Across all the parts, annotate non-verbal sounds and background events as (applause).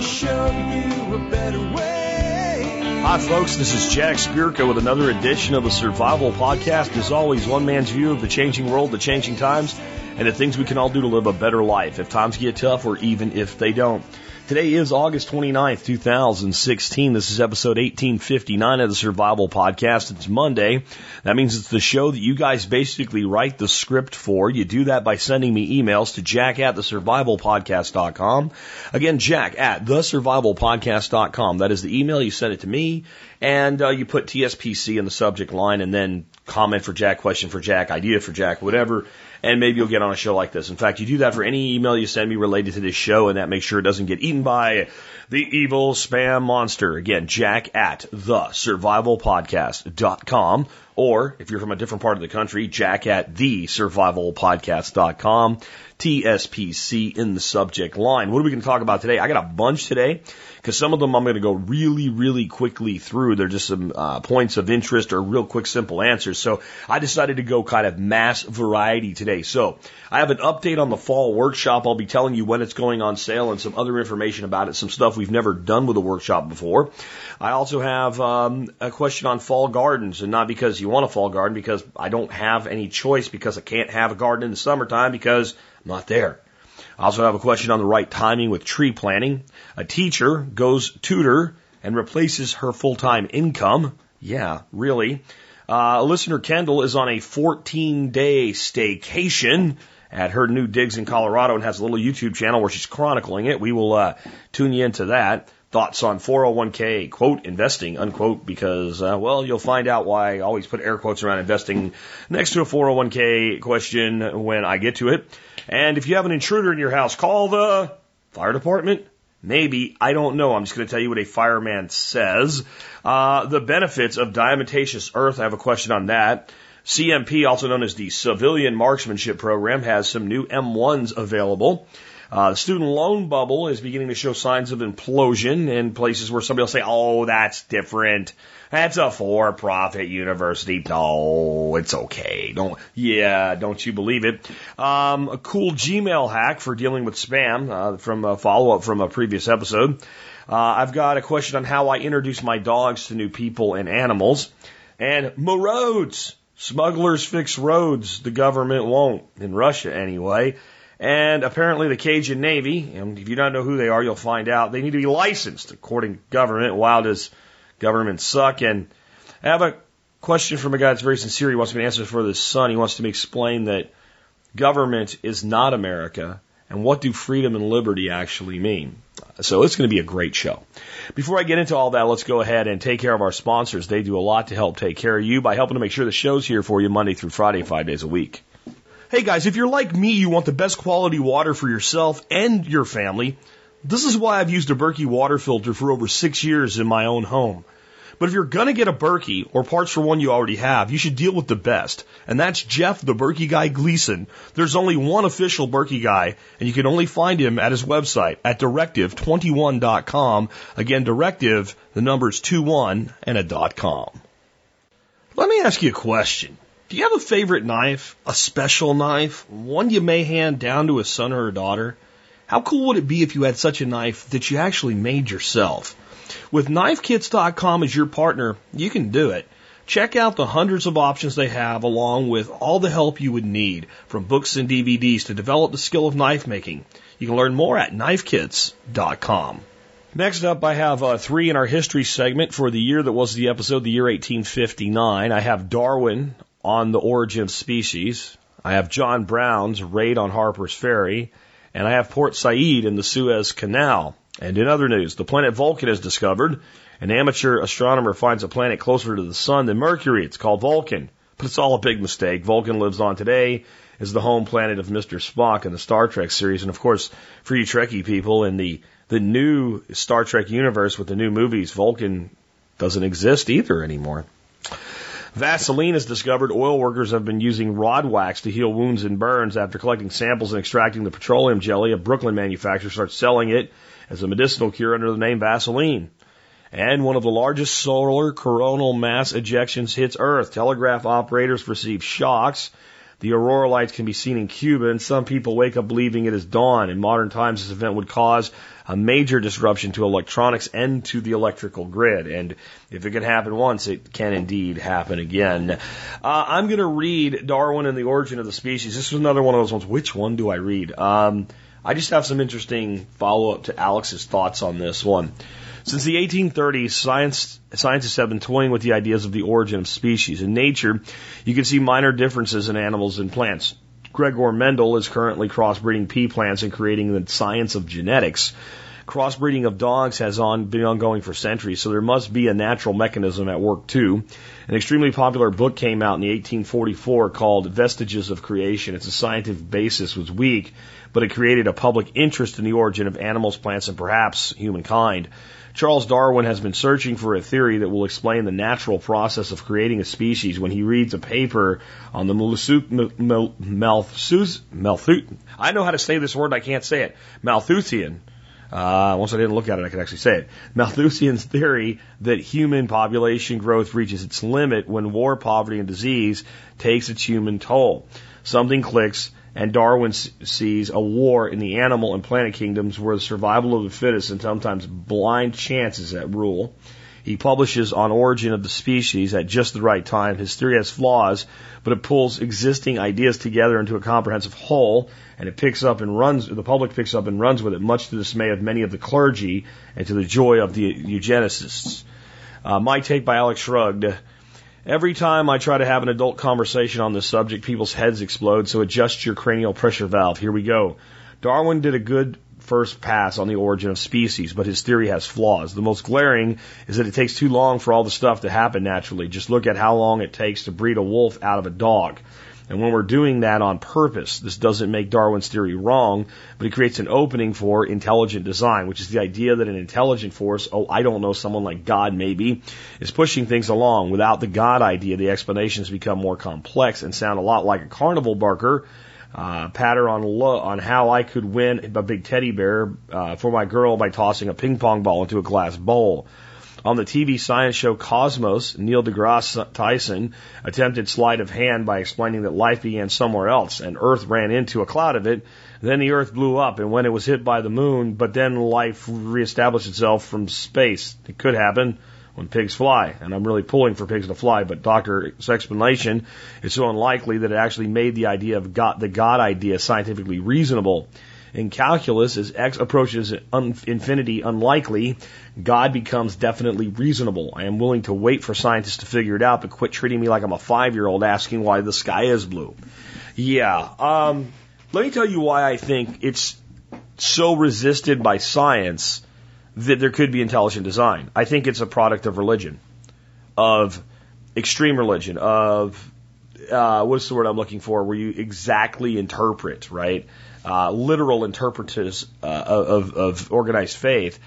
show you a better way. Hi, folks. This is Jack Spirko with another edition of the Survival Podcast. As always, one man's view of the changing world, the changing times, and the things we can all do to live a better life if times get tough or even if they don't. Today is August 29th, 2016. This is episode 1859 of the Survival Podcast. It's Monday. That means it's the show that you guys basically write the script for. You do that by sending me emails to jack at thesurvivalpodcast.com. Again, jack at thesurvivalpodcast.com. That is the email. You send it to me and uh, you put TSPC in the subject line and then comment for Jack, question for Jack, idea for Jack, whatever and maybe you'll get on a show like this. In fact, you do that for any email you send me related to this show, and that makes sure it doesn't get eaten by the evil spam monster. Again, jack at the survivalpodcast.com. Or if you're from a different part of the country, jack at the survivalpodcast.com. TSPC in the subject line. What are we going to talk about today? I got a bunch today because some of them I'm going to go really, really quickly through. They're just some uh, points of interest or real quick, simple answers. So I decided to go kind of mass variety today. So I have an update on the fall workshop. I'll be telling you when it's going on sale and some other information about it, some stuff we've never done with a workshop before. I also have um, a question on fall gardens, and not because you want a fall garden, because I don't have any choice because I can't have a garden in the summertime because I'm not there. I also have a question on the right timing with tree planting. A teacher goes tutor and replaces her full-time income. Yeah, really. Uh, listener Kendall is on a 14 day staycation at her new digs in Colorado and has a little YouTube channel where she's chronicling it. We will uh, tune you into that. Thoughts on 401k, quote, investing, unquote, because, uh, well, you'll find out why I always put air quotes around investing next to a 401k question when I get to it. And if you have an intruder in your house, call the fire department. Maybe. I don't know. I'm just going to tell you what a fireman says. Uh, the benefits of diatomaceous earth. I have a question on that. CMP, also known as the Civilian Marksmanship Program, has some new M1s available. Uh, the student loan bubble is beginning to show signs of implosion in places where somebody will say, oh, that's different. That's a for-profit university. No, it's okay. Don't, yeah, don't you believe it? Um, a cool Gmail hack for dealing with spam uh, from a follow-up from a previous episode. Uh, I've got a question on how I introduce my dogs to new people and animals. And more roads. Smugglers fix roads. The government won't. In Russia, anyway. And apparently the Cajun Navy, and if you don't know who they are, you'll find out, they need to be licensed according to government. Wild does government suck. And I have a question from a guy that's very sincere. He wants me to answer for his son. He wants to me explain that government is not America and what do freedom and liberty actually mean. So it's going to be a great show. Before I get into all that, let's go ahead and take care of our sponsors. They do a lot to help take care of you by helping to make sure the show's here for you Monday through Friday, five days a week. Hey guys, if you're like me, you want the best quality water for yourself and your family. This is why I've used a Berkey water filter for over six years in my own home. But if you're gonna get a Berkey or parts for one you already have, you should deal with the best. And that's Jeff, the Berkey guy Gleason. There's only one official Berkey guy, and you can only find him at his website at directive21.com. Again, directive, the number's 21 and a dot com. Let me ask you a question. Do you have a favorite knife? A special knife? One you may hand down to a son or a daughter? How cool would it be if you had such a knife that you actually made yourself? With knifekits.com as your partner, you can do it. Check out the hundreds of options they have along with all the help you would need from books and DVDs to develop the skill of knife making. You can learn more at knifekits.com. Next up, I have uh, three in our history segment for the year that was the episode, the year 1859. I have Darwin on the origin of species. I have John Brown's raid on Harper's Ferry and I have Port Said in the Suez Canal. And in other news, the planet Vulcan is discovered. An amateur astronomer finds a planet closer to the sun than Mercury. It's called Vulcan. But it's all a big mistake. Vulcan lives on today, is the home planet of Mr. Spock in the Star Trek series. And of course, for you Trekkie people in the, the new Star Trek universe with the new movies, Vulcan doesn't exist either anymore. Vaseline is discovered oil workers have been using rod wax to heal wounds and burns. After collecting samples and extracting the petroleum jelly, a Brooklyn manufacturer starts selling it as a medicinal cure under the name Vaseline. And one of the largest solar coronal mass ejections hits Earth. Telegraph operators receive shocks. The aurora lights can be seen in Cuba, and some people wake up believing it is dawn. In modern times, this event would cause a major disruption to electronics and to the electrical grid. And if it can happen once, it can indeed happen again. Uh, I'm going to read Darwin and the Origin of the Species. This is another one of those ones. Which one do I read? Um, I just have some interesting follow up to Alex's thoughts on this one. Since the 1830s, science, scientists have been toying with the ideas of the origin of species. In nature, you can see minor differences in animals and plants. Gregor Mendel is currently crossbreeding pea plants and creating the science of genetics. Crossbreeding of dogs has on, been ongoing for centuries, so there must be a natural mechanism at work too. An extremely popular book came out in the 1844 called Vestiges of Creation. Its scientific basis was weak, but it created a public interest in the origin of animals, plants, and perhaps humankind. Charles Darwin has been searching for a theory that will explain the natural process of creating a species when he reads a paper on the Malthusian. I know how to say this word, I can't say it. Malthusian. Uh, once I didn't look at it, I could actually say it. Malthusian's theory that human population growth reaches its limit when war, poverty, and disease takes its human toll. Something clicks and Darwin sees a war in the animal and plant kingdoms where the survival of the fittest and sometimes blind chance is at rule. He publishes on origin of the species at just the right time. His theory has flaws, but it pulls existing ideas together into a comprehensive whole, and it picks up and runs, the public picks up and runs with it, much to the dismay of many of the clergy and to the joy of the eugenicists. Uh, my take by Alex Shrugged. Every time I try to have an adult conversation on this subject, people's heads explode, so adjust your cranial pressure valve. Here we go. Darwin did a good first pass on the origin of species, but his theory has flaws. The most glaring is that it takes too long for all the stuff to happen naturally. Just look at how long it takes to breed a wolf out of a dog. And when we're doing that on purpose, this doesn't make Darwin's theory wrong, but it creates an opening for intelligent design, which is the idea that an intelligent force, oh, I don't know, someone like God maybe, is pushing things along. Without the God idea, the explanations become more complex and sound a lot like a carnival barker uh, patter on lo- on how I could win a big teddy bear uh, for my girl by tossing a ping pong ball into a glass bowl. On the TV science show Cosmos, Neil deGrasse Tyson attempted sleight of hand by explaining that life began somewhere else and Earth ran into a cloud of it. Then the Earth blew up and when it was hit by the moon, but then life reestablished itself from space. It could happen when pigs fly. And I'm really pulling for pigs to fly, but Doctor's explanation is so unlikely that it actually made the idea of God, the God idea scientifically reasonable. In calculus, as x approaches infinity unlikely, God becomes definitely reasonable. I am willing to wait for scientists to figure it out, but quit treating me like I'm a five year old asking why the sky is blue. Yeah, um, let me tell you why I think it's so resisted by science that there could be intelligent design. I think it's a product of religion, of extreme religion, of uh, what's the word I'm looking for, where you exactly interpret, right? Uh, literal interpreters uh, of, of organized faith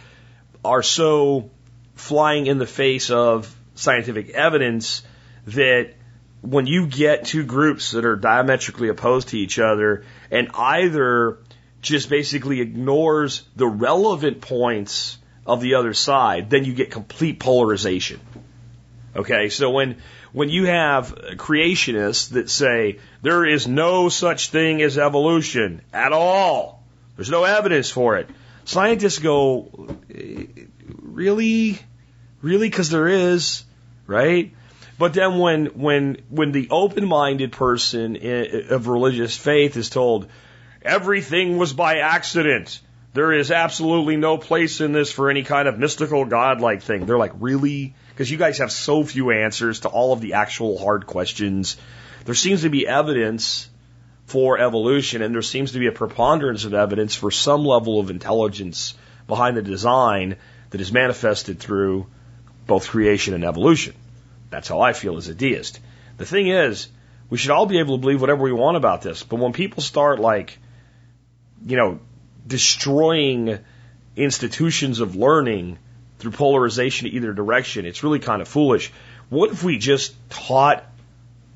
are so flying in the face of scientific evidence that when you get two groups that are diametrically opposed to each other and either just basically ignores the relevant points of the other side, then you get complete polarization. Okay, so when when you have creationists that say there is no such thing as evolution at all, there's no evidence for it. Scientists go, really, really, because there is, right? But then when when when the open-minded person of religious faith is told everything was by accident, there is absolutely no place in this for any kind of mystical godlike thing. They're like, really? Because you guys have so few answers to all of the actual hard questions. There seems to be evidence for evolution, and there seems to be a preponderance of evidence for some level of intelligence behind the design that is manifested through both creation and evolution. That's how I feel as a deist. The thing is, we should all be able to believe whatever we want about this, but when people start like, you know, destroying institutions of learning through polarization to either direction. It's really kind of foolish. What if we just taught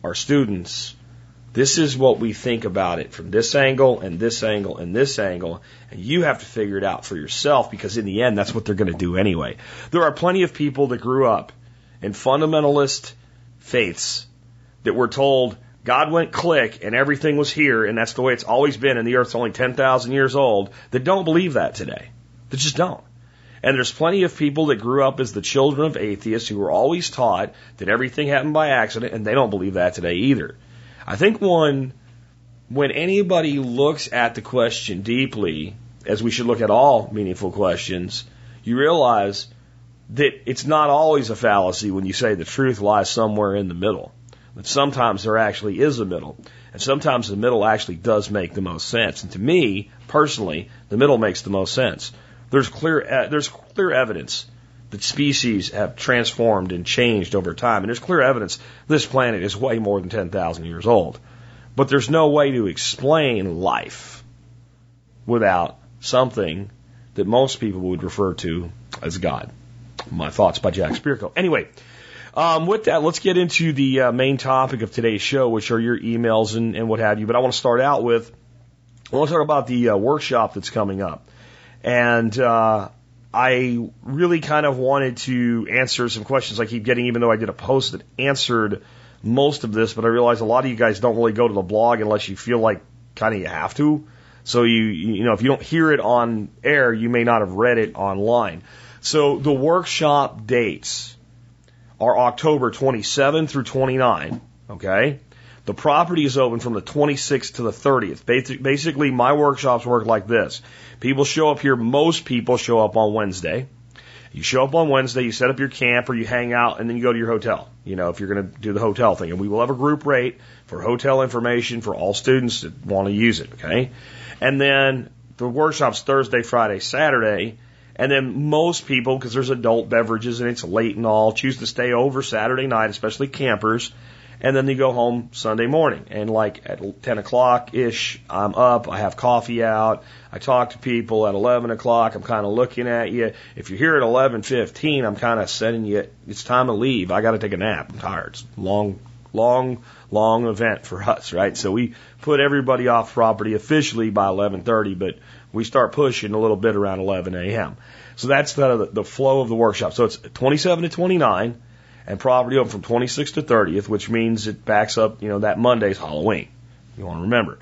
our students this is what we think about it from this angle and this angle and this angle, and you have to figure it out for yourself because in the end, that's what they're going to do anyway. There are plenty of people that grew up in fundamentalist faiths that were told God went click and everything was here and that's the way it's always been and the earth's only 10,000 years old that don't believe that today. They just don't. And there's plenty of people that grew up as the children of atheists who were always taught that everything happened by accident and they don't believe that today either. I think one, when anybody looks at the question deeply, as we should look at all meaningful questions, you realize that it's not always a fallacy when you say the truth lies somewhere in the middle. That sometimes there actually is a middle. And sometimes the middle actually does make the most sense. And to me, personally, the middle makes the most sense. There's clear, uh, there's clear evidence that species have transformed and changed over time. And there's clear evidence this planet is way more than 10,000 years old. But there's no way to explain life without something that most people would refer to as God. My thoughts by Jack Spirko. Anyway, um, with that, let's get into the uh, main topic of today's show, which are your emails and, and what have you. But I want to start out with, I want to talk about the uh, workshop that's coming up. And uh, I really kind of wanted to answer some questions I keep getting, even though I did a post that answered most of this. But I realize a lot of you guys don't really go to the blog unless you feel like kind of you have to. So you, you know, if you don't hear it on air, you may not have read it online. So the workshop dates are October 27 through 29. Okay. The property is open from the 26th to the 30th. Basically, my workshops work like this. People show up here. Most people show up on Wednesday. You show up on Wednesday, you set up your camp or you hang out and then you go to your hotel. You know, if you're going to do the hotel thing. And we will have a group rate for hotel information for all students that want to use it. Okay. And then the workshop's Thursday, Friday, Saturday. And then most people, because there's adult beverages and it's late and all, choose to stay over Saturday night, especially campers. And then you go home Sunday morning. And like at 10 o'clock ish, I'm up. I have coffee out. I talk to people at 11 o'clock. I'm kind of looking at you. If you're here at 11:15, I'm kind of setting you. It's time to leave. I got to take a nap. I'm tired. It's a long, long, long event for us, right? So we put everybody off property officially by 11:30, but we start pushing a little bit around 11 a.m. So that's the, the flow of the workshop. So it's 27 to 29 and property open from 26th to 30th, which means it backs up, you know, that Monday's Halloween. You want to remember.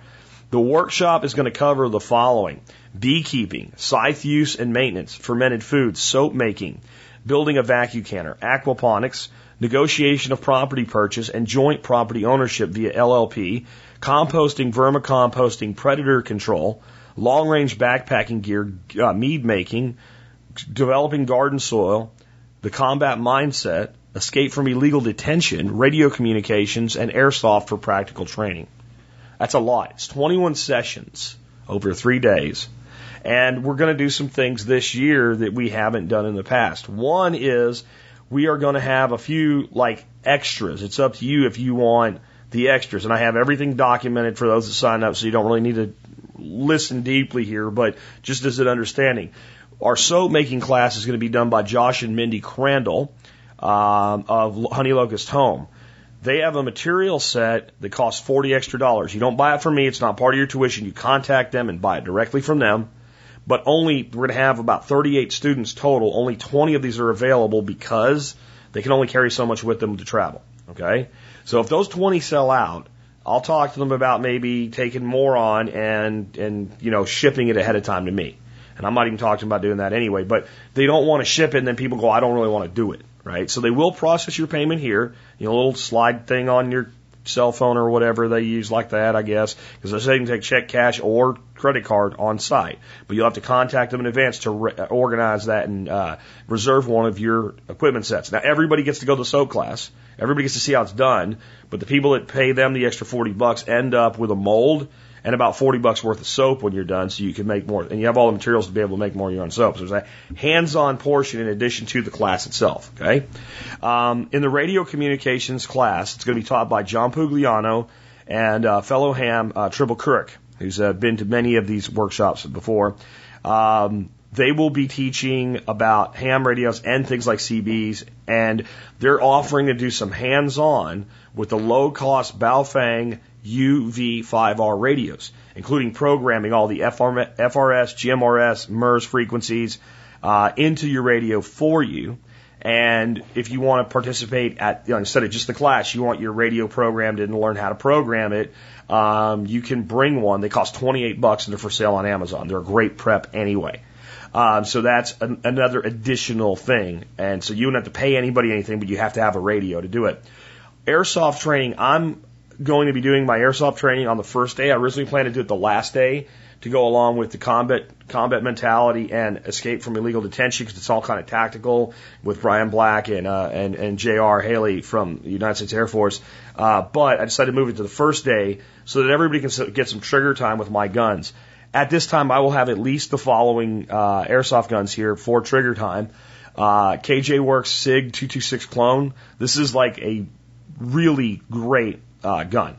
The workshop is going to cover the following beekeeping, scythe use and maintenance, fermented foods, soap making, building a vacuum canner, aquaponics, negotiation of property purchase and joint property ownership via LLP, composting, vermicomposting, predator control, long range backpacking gear, uh, mead making, developing garden soil, the combat mindset, escape from illegal detention, radio communications, and airsoft for practical training. That's a lot. It's 21 sessions over three days. And we're going to do some things this year that we haven't done in the past. One is we are going to have a few like extras. It's up to you if you want the extras. And I have everything documented for those that sign up, so you don't really need to listen deeply here, but just as an understanding. Our soap making class is going to be done by Josh and Mindy Crandall um, of Honey Locust Home. They have a material set that costs 40 extra dollars. You don't buy it from me. It's not part of your tuition. You contact them and buy it directly from them. But only, we're going to have about 38 students total. Only 20 of these are available because they can only carry so much with them to travel. Okay? So if those 20 sell out, I'll talk to them about maybe taking more on and, and, you know, shipping it ahead of time to me. And I'm not even talking about doing that anyway, but they don't want to ship it and then people go, I don't really want to do it, right? So they will process your payment here, you know, a little slide thing on your cell phone or whatever they use like that, I guess, because they say you can take check, cash, or credit card on site. But you'll have to contact them in advance to re- organize that and uh, reserve one of your equipment sets. Now everybody gets to go to the soap class. Everybody gets to see how it's done, but the people that pay them the extra 40 bucks end up with a mold and about 40 bucks worth of soap when you're done so you can make more and you have all the materials to be able to make more of your own soap. So there's a hands-on portion in addition to the class itself. Okay. Um, in the radio communications class, it's going to be taught by John Pugliano and uh, fellow ham uh, Tribble Kirk, who's uh, been to many of these workshops before. Um, they will be teaching about ham radios and things like CBs, and they're offering to do some hands-on with the low-cost Baofeng UV5R radios, including programming all the FRS, GMRS, MURS frequencies uh, into your radio for you. And if you want to participate at, you know, instead of just the class, you want your radio programmed and learn how to program it, um, you can bring one. They cost 28 bucks and they're for sale on Amazon. They're a great prep anyway. Um, so that's an, another additional thing. And so you don't have to pay anybody anything, but you have to have a radio to do it. Airsoft training, I'm going to be doing my airsoft training on the first day. I originally planned to do it the last day to go along with the combat combat mentality and escape from illegal detention because it's all kind of tactical with Brian Black and uh, and and J.R. Haley from the United States Air Force. Uh, but I decided to move it to the first day so that everybody can get some trigger time with my guns. At this time, I will have at least the following uh, airsoft guns here for trigger time. Uh, KJ Works SIG 226 clone. This is like a really great uh, gun.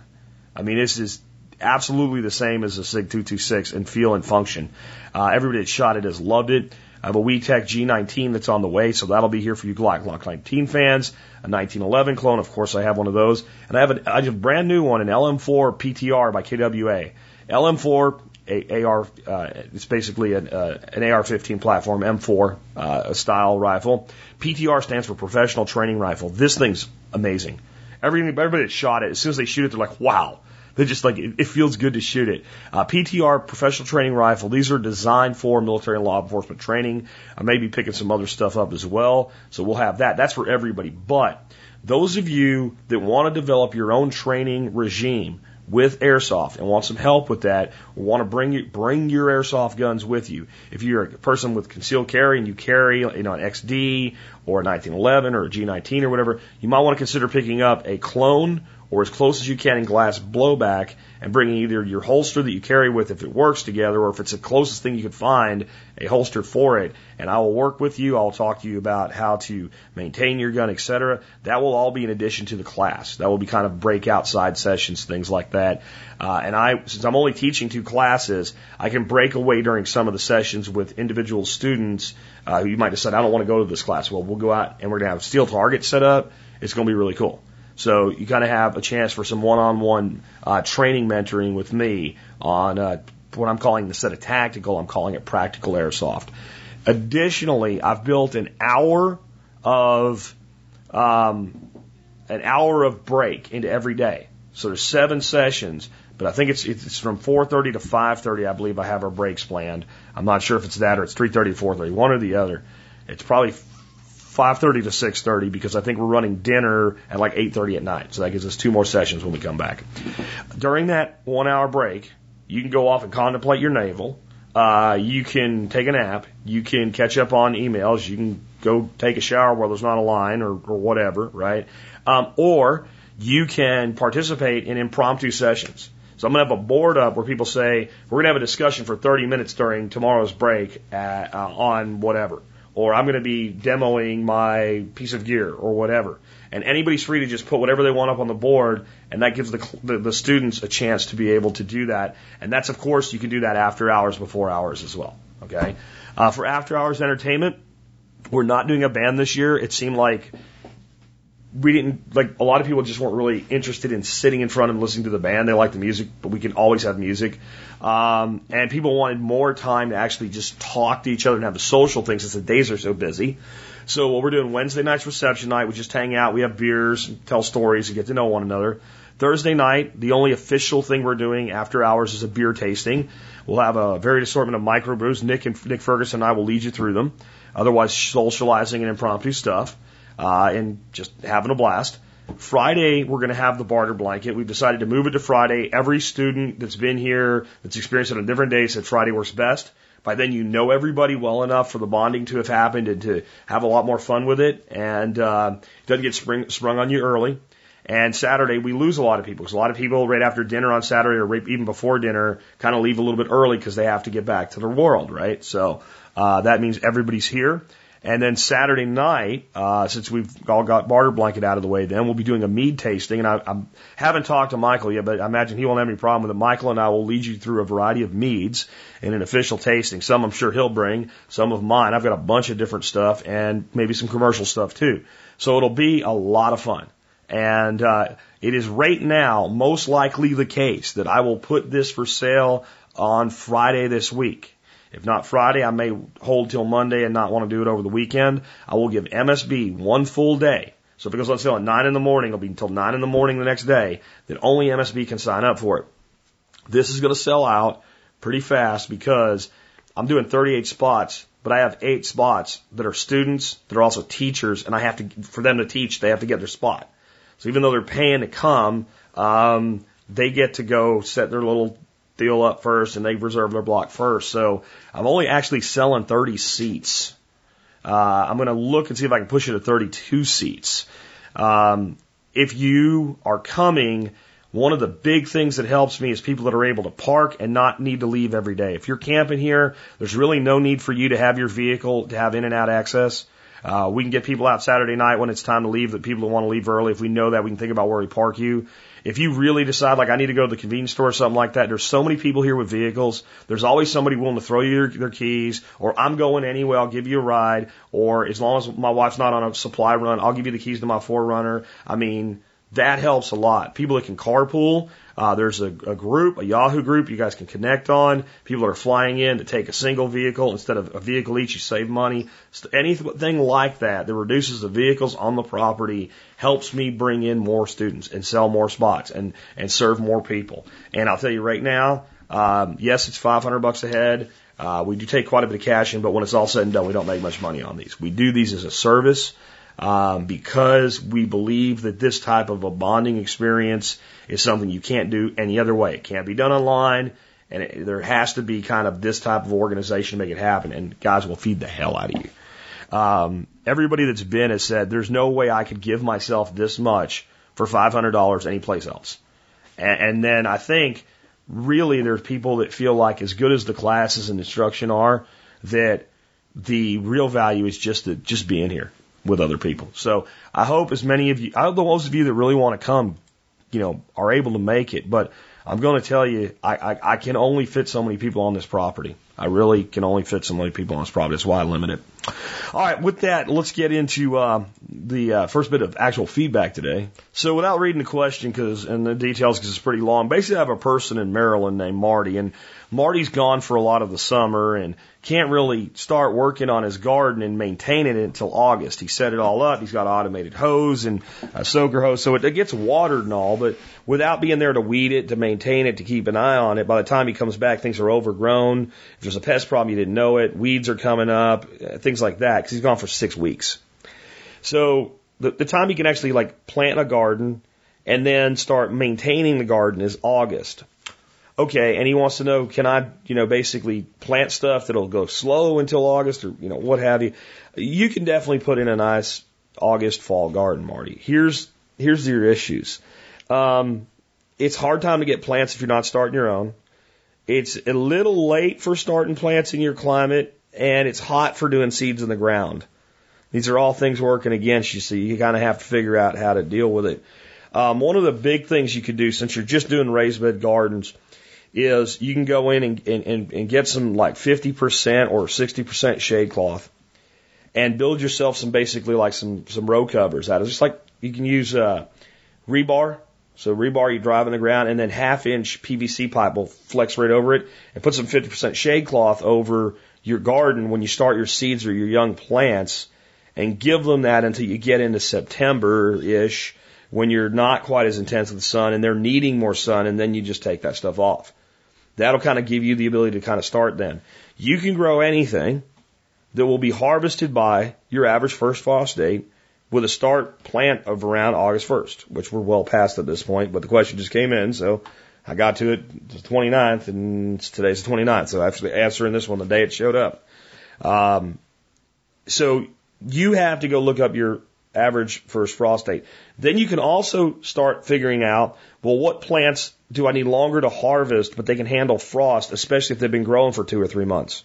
I mean, this is absolutely the same as a SIG 226 in feel and function. Uh, everybody that shot it has loved it. I have a WeTech G19 that's on the way, so that'll be here for you Glock Glock 19 fans. A 1911 clone, of course, I have one of those, and I have, a, I have a brand new one, an LM4 PTR by KWA. LM4 a, AR, uh, it's basically an, uh, an AR-15 platform, M4 uh, style rifle. PTR stands for Professional Training Rifle. This thing's amazing. Everybody, everybody that shot it, as soon as they shoot it, they're like, wow, they're just like, it, it feels good to shoot it. Uh, PTR, professional training rifle, these are designed for military and law enforcement training. I may be picking some other stuff up as well. So we'll have that. That's for everybody. But those of you that want to develop your own training regime, with airsoft and want some help with that, want to bring you, bring your airsoft guns with you. If you're a person with concealed carry and you carry, you know, an XD or a 1911 or a G19 or whatever, you might want to consider picking up a clone or as close as you can in gas blowback and bringing either your holster that you carry with if it works together or if it's the closest thing you could find, a holster for it. And I will work with you. I'll talk to you about how to maintain your gun, etc. That will all be in addition to the class. That will be kind of breakout side sessions, things like that. Uh, and I, since I'm only teaching two classes, I can break away during some of the sessions with individual students uh, who you might decide, I don't want to go to this class. Well, we'll go out and we're going to have steel targets set up. It's going to be really cool. So you kind of have a chance for some one-on-one uh, training mentoring with me on uh, what I'm calling instead of tactical, I'm calling it practical airsoft. Additionally, I've built an hour of um, an hour of break into every day. So there's seven sessions, but I think it's it's from 4:30 to 5:30. I believe I have our breaks planned. I'm not sure if it's that or it's 3:30 to 4:30, one or the other. It's probably 5:30 to 6:30 because I think we're running dinner at like 8:30 at night. So that gives us two more sessions when we come back. During that one hour break, you can go off and contemplate your navel. Uh, you can take a nap. You can catch up on emails. You can go take a shower while there's not a line or, or whatever, right? Um, or you can participate in impromptu sessions. So I'm going to have a board up where people say, we're going to have a discussion for 30 minutes during tomorrow's break at, uh, on whatever or I'm going to be demoing my piece of gear or whatever. And anybody's free to just put whatever they want up on the board, and that gives the, the, the students a chance to be able to do that. And that's, of course, you can do that after hours, before hours as well. Okay. Uh, for after hours entertainment, we're not doing a band this year. It seemed like we didn't like a lot of people just weren't really interested in sitting in front and listening to the band. They like the music, but we can always have music. Um, and people wanted more time to actually just talk to each other and have the social things since the days are so busy. So what we're doing Wednesday night's reception night, we just hang out, we have beers, tell stories, and get to know one another. Thursday night, the only official thing we're doing after hours is a beer tasting. We'll have a varied assortment of microbrews. Nick and Nick Ferguson and I will lead you through them. Otherwise, socializing and impromptu stuff uh, and just having a blast. Friday, we're going to have the barter blanket. We've decided to move it to Friday. Every student that's been here, that's experienced it on different days, said Friday works best. By then, you know everybody well enough for the bonding to have happened and to have a lot more fun with it. And uh, it doesn't get spring, sprung on you early. And Saturday, we lose a lot of people because a lot of people right after dinner on Saturday or right even before dinner kind of leave a little bit early because they have to get back to their world, right? So uh, that means everybody's here. And then Saturday night, uh, since we've all got barter blanket out of the way, then we'll be doing a mead tasting. And I, I haven't talked to Michael yet, but I imagine he won't have any problem with it. Michael and I will lead you through a variety of meads in an official tasting. Some I'm sure he'll bring, some of mine. I've got a bunch of different stuff and maybe some commercial stuff too. So it'll be a lot of fun. And uh, it is right now most likely the case that I will put this for sale on Friday this week. If not Friday, I may hold till Monday and not want to do it over the weekend. I will give MSB one full day. So if it goes on sale at 9 in the morning, it'll be until 9 in the morning the next day, then only MSB can sign up for it. This is going to sell out pretty fast because I'm doing 38 spots, but I have eight spots that are students that are also teachers, and I have to, for them to teach, they have to get their spot. So even though they're paying to come, um, they get to go set their little deal up first and they reserve their block first. So I'm only actually selling 30 seats. Uh, I'm going to look and see if I can push it to 32 seats. Um, if you are coming, one of the big things that helps me is people that are able to park and not need to leave every day. If you're camping here, there's really no need for you to have your vehicle to have in and out access. Uh, we can get people out Saturday night when it's time to leave, that people that want to leave early. If we know that, we can think about where we park you. If you really decide, like, I need to go to the convenience store or something like that, there's so many people here with vehicles. There's always somebody willing to throw you their, their keys, or I'm going anyway, I'll give you a ride, or as long as my wife's not on a supply run, I'll give you the keys to my 4Runner. I mean, that helps a lot. People that can carpool, uh, there's a, a group, a Yahoo group you guys can connect on. People that are flying in to take a single vehicle instead of a vehicle each. You save money. Anything like that that reduces the vehicles on the property helps me bring in more students and sell more spots and and serve more people. And I'll tell you right now, um, yes, it's 500 bucks a head. Uh, we do take quite a bit of cash in, but when it's all said and done, we don't make much money on these. We do these as a service um, because we believe that this type of a bonding experience is something you can't do any other way. It can't be done online, and it, there has to be kind of this type of organization to make it happen. And guys will feed the hell out of you. Um, everybody that's been has said there's no way I could give myself this much for $500 anyplace else. And, and then I think really there's people that feel like as good as the classes and instruction are, that the real value is just the, just being here with other people. So I hope as many of you, I hope those of you that really want to come, you know, are able to make it. But I'm going to tell you, I, I, I can only fit so many people on this property. I really can only fit so many people on this property. That's why I limit it. All right, with that, let's get into uh, the uh, first bit of actual feedback today. So, without reading the question because and the details because it's pretty long, basically, I have a person in Maryland named Marty, and Marty's gone for a lot of the summer and can't really start working on his garden and maintaining it until August. He set it all up. He's got automated hose and a soaker hose, so it, it gets watered and all, but without being there to weed it, to maintain it, to keep an eye on it, by the time he comes back, things are overgrown. If there's a pest problem, you didn't know it. Weeds are coming up, uh, things like that, because he's gone for six weeks. So the, the time he can actually like plant a garden and then start maintaining the garden is August. Okay, and he wants to know, can I, you know, basically plant stuff that'll go slow until August or, you know, what have you. You can definitely put in a nice August fall garden, Marty. Here's, here's your issues. Um, it's hard time to get plants if you're not starting your own. It's a little late for starting plants in your climate, and it's hot for doing seeds in the ground. These are all things working against you, so you kind of have to figure out how to deal with it. Um, one of the big things you could do since you're just doing raised bed gardens is you can go in and, and, and get some like 50% or 60% shade cloth and build yourself some basically like some, some row covers out of just like you can use, uh, rebar. So rebar you drive in the ground and then half inch PVC pipe will flex right over it and put some 50% shade cloth over your garden when you start your seeds or your young plants and give them that until you get into September ish when you're not quite as intense with the sun and they're needing more sun and then you just take that stuff off. That'll kind of give you the ability to kind of start then. You can grow anything that will be harvested by your average first frost date with a start plant of around August 1st, which we're well past at this point, but the question just came in, so I got to it the 29th, and today's the 29th, so actually answering this one the day it showed up. Um, so you have to go look up your average first frost date. Then you can also start figuring out, well, what plants do I need longer to harvest, but they can handle frost, especially if they've been growing for two or three months.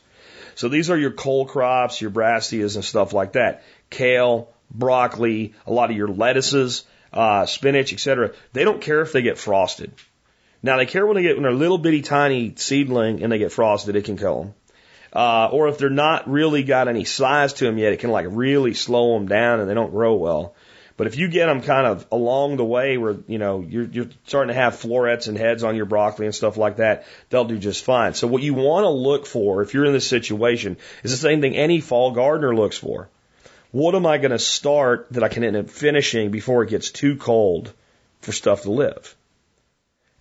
So these are your cole crops, your brassicas and stuff like that. Kale, broccoli, a lot of your lettuces, uh, spinach, etc. They don't care if they get frosted. Now they care when they get when they're little bitty tiny seedling and they get frosted, it can kill them. Uh, or if they're not really got any size to them yet, it can like really slow them down and they don't grow well. But if you get them kind of along the way where, you know, you're, you're starting to have florets and heads on your broccoli and stuff like that, they'll do just fine. So what you want to look for if you're in this situation is the same thing any fall gardener looks for. What am I going to start that I can end up finishing before it gets too cold for stuff to live?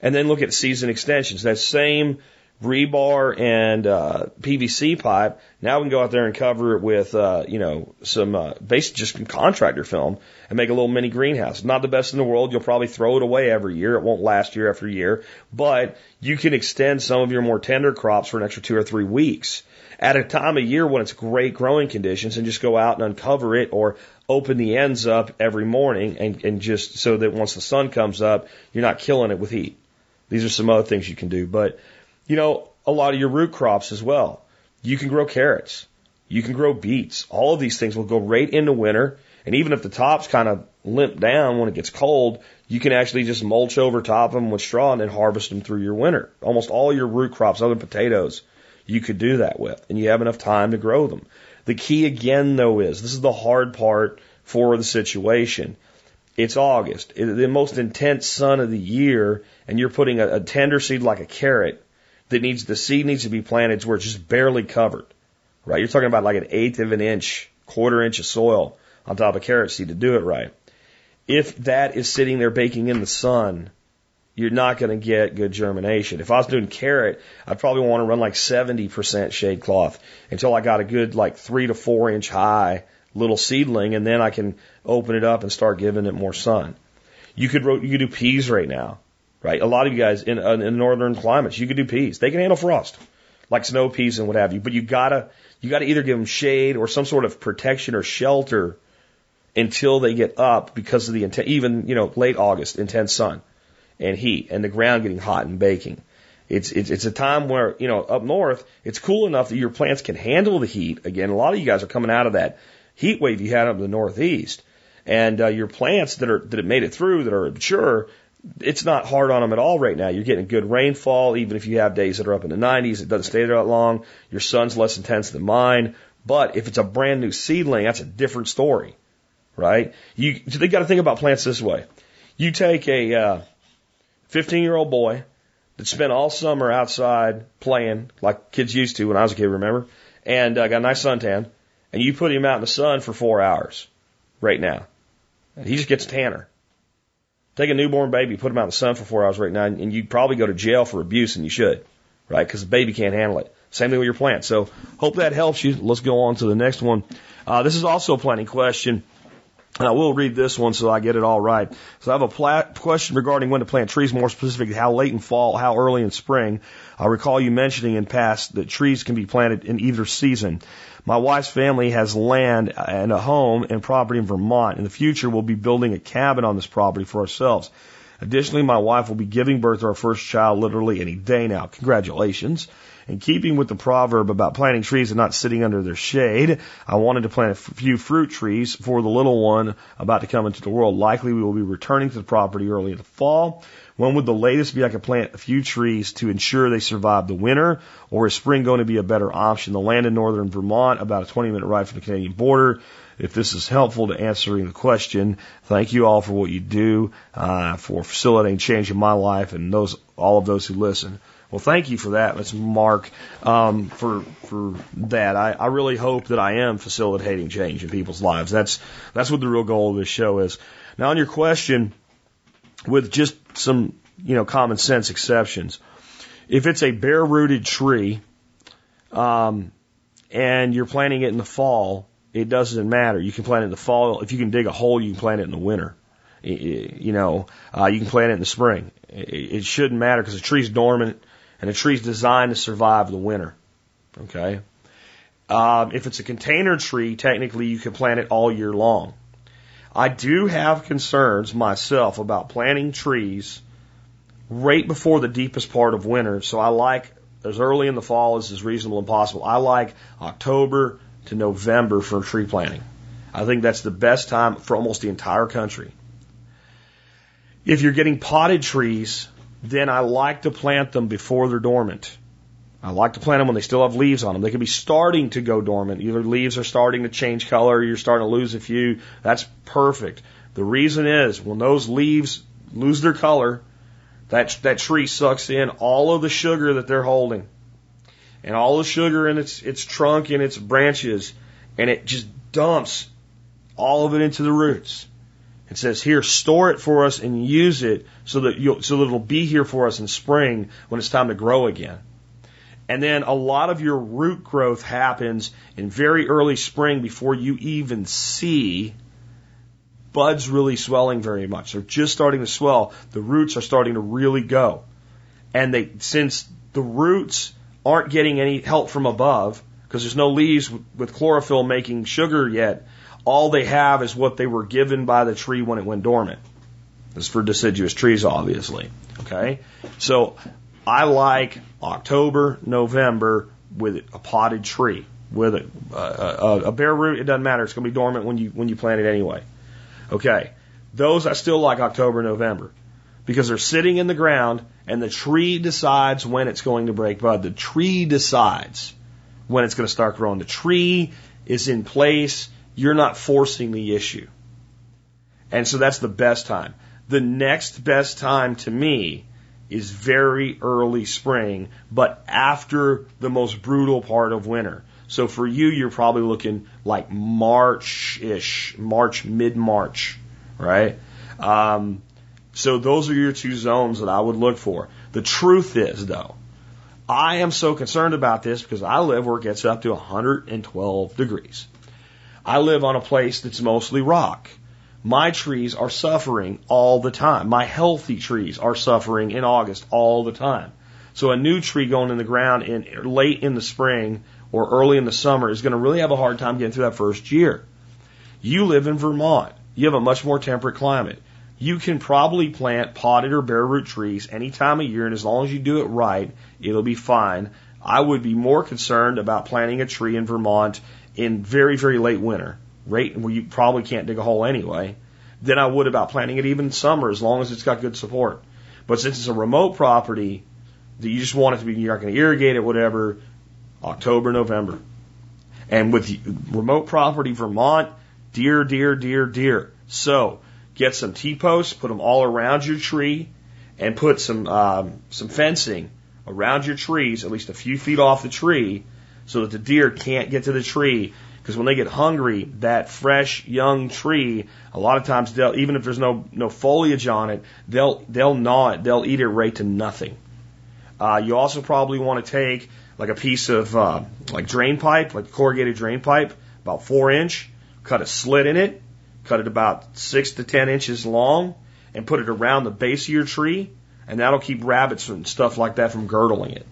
And then look at season extensions. That same rebar and uh, PVC pipe. Now we can go out there and cover it with, uh, you know, some uh, basic just some contractor film and make a little mini greenhouse. Not the best in the world. You'll probably throw it away every year. It won't last year after year, but you can extend some of your more tender crops for an extra two or three weeks at a time of year when it's great growing conditions and just go out and uncover it or open the ends up every morning and, and just so that once the sun comes up, you're not killing it with heat. These are some other things you can do, but you know, a lot of your root crops as well. You can grow carrots. You can grow beets. All of these things will go right into winter. And even if the tops kind of limp down when it gets cold, you can actually just mulch over top of them with straw and then harvest them through your winter. Almost all your root crops, other potatoes, you could do that with. And you have enough time to grow them. The key again though is, this is the hard part for the situation. It's August, the most intense sun of the year, and you're putting a, a tender seed like a carrot that needs the seed needs to be planted where it's just barely covered. Right? You're talking about like an eighth of an inch, quarter inch of soil on top of carrot seed to do it right. If that is sitting there baking in the sun, you're not going to get good germination. If I was doing carrot, I'd probably want to run like 70% shade cloth until I got a good like three to four inch high little seedling and then I can open it up and start giving it more sun. You could, you could do peas right now right? A lot of you guys in, uh, in northern climates, you can do peas. They can handle frost, like snow peas and what have you. But you gotta, you gotta either give them shade or some sort of protection or shelter until they get up because of the intense, even, you know, late August, intense sun and heat and the ground getting hot and baking. It's, it's, it's a time where, you know, up north, it's cool enough that your plants can handle the heat. Again, a lot of you guys are coming out of that heat wave you had up in the northeast. And, uh, your plants that are, that have made it through, that are mature, it's not hard on them at all right now. You're getting good rainfall, even if you have days that are up in the 90s. It doesn't stay there that long. Your sun's less intense than mine. But if it's a brand new seedling, that's a different story, right? You, so they got to think about plants this way. You take a uh, 15 year old boy that spent all summer outside playing like kids used to when I was a kid, remember? And uh, got a nice suntan, and you put him out in the sun for four hours right now. And he just gets tanner Take a newborn baby, put him out in the sun for four hours right now, and you'd probably go to jail for abuse, and you should, right? Because the baby can't handle it. Same thing with your plant. So hope that helps you. Let's go on to the next one. Uh, this is also a planting question. And I will read this one so I get it all right. So I have a pla- question regarding when to plant trees, more specifically how late in fall, how early in spring. I recall you mentioning in past that trees can be planted in either season. My wife's family has land and a home and property in Vermont. In the future, we'll be building a cabin on this property for ourselves. Additionally, my wife will be giving birth to our first child literally any day now. Congratulations. In keeping with the proverb about planting trees and not sitting under their shade, I wanted to plant a few fruit trees for the little one about to come into the world. Likely we will be returning to the property early in the fall. When would the latest be I could plant a few trees to ensure they survive the winter? Or is spring going to be a better option? The land in northern Vermont, about a 20 minute ride from the Canadian border. If this is helpful to answering the question, thank you all for what you do, uh, for facilitating change in my life and those, all of those who listen. Well, thank you for that. That's Mark, um, for, for that. I, I really hope that I am facilitating change in people's lives. That's, that's what the real goal of this show is. Now on your question, with just some, you know, common sense exceptions. If it's a bare rooted tree, um, and you're planting it in the fall, it doesn't matter. You can plant it in the fall. If you can dig a hole, you can plant it in the winter. You know, uh, you can plant it in the spring. It shouldn't matter because the tree's dormant and the tree's designed to survive the winter. Okay. Um, if it's a container tree, technically you can plant it all year long. I do have concerns myself about planting trees right before the deepest part of winter. So I like as early in the fall as is reasonable and possible. I like October to November for tree planting. I think that's the best time for almost the entire country. If you're getting potted trees, then I like to plant them before they're dormant. I like to plant them when they still have leaves on them. They could be starting to go dormant. Either leaves are starting to change color, you're starting to lose a few. That's perfect. The reason is when those leaves lose their color, that, that tree sucks in all of the sugar that they're holding and all the sugar in its, its trunk and its branches and it just dumps all of it into the roots. It says here, store it for us and use it so that you'll, so that it'll be here for us in spring when it's time to grow again. And then a lot of your root growth happens in very early spring before you even see buds really swelling very much. They're just starting to swell. The roots are starting to really go. And they, since the roots aren't getting any help from above, because there's no leaves with chlorophyll making sugar yet, all they have is what they were given by the tree when it went dormant. This is for deciduous trees, obviously. Okay? So I like October, November with a potted tree. With a, a, a bare root, it doesn't matter. It's going to be dormant when you, when you plant it anyway. Okay. Those I still like October, November because they're sitting in the ground and the tree decides when it's going to break bud. The tree decides when it's going to start growing. The tree is in place. You're not forcing the issue. And so that's the best time. The next best time to me is very early spring, but after the most brutal part of winter. So for you, you're probably looking like March-ish, March, mid-March, right? Um, so those are your two zones that I would look for. The truth is, though, I am so concerned about this because I live where it gets up to 112 degrees. I live on a place that's mostly rock. My trees are suffering all the time. My healthy trees are suffering in August all the time. So a new tree going in the ground in late in the spring or early in the summer is going to really have a hard time getting through that first year. You live in Vermont. You have a much more temperate climate. You can probably plant potted or bare root trees any time of year, and as long as you do it right, it'll be fine. I would be more concerned about planting a tree in Vermont in very, very late winter rate where you probably can't dig a hole anyway, than I would about planting it even summer as long as it's got good support. But since it's a remote property that you just want it to be, you're not going to irrigate it, whatever, October, November. And with remote property, Vermont, deer, deer, deer, deer. So get some T-posts, put them all around your tree, and put some um, some fencing around your trees, at least a few feet off the tree, so that the deer can't get to the tree because when they get hungry, that fresh young tree, a lot of times they'll even if there's no no foliage on it, they'll they'll gnaw it, they'll eat it right to nothing. Uh, you also probably want to take like a piece of uh, like drain pipe, like corrugated drain pipe, about four inch, cut a slit in it, cut it about six to ten inches long, and put it around the base of your tree, and that'll keep rabbits and stuff like that from girdling it.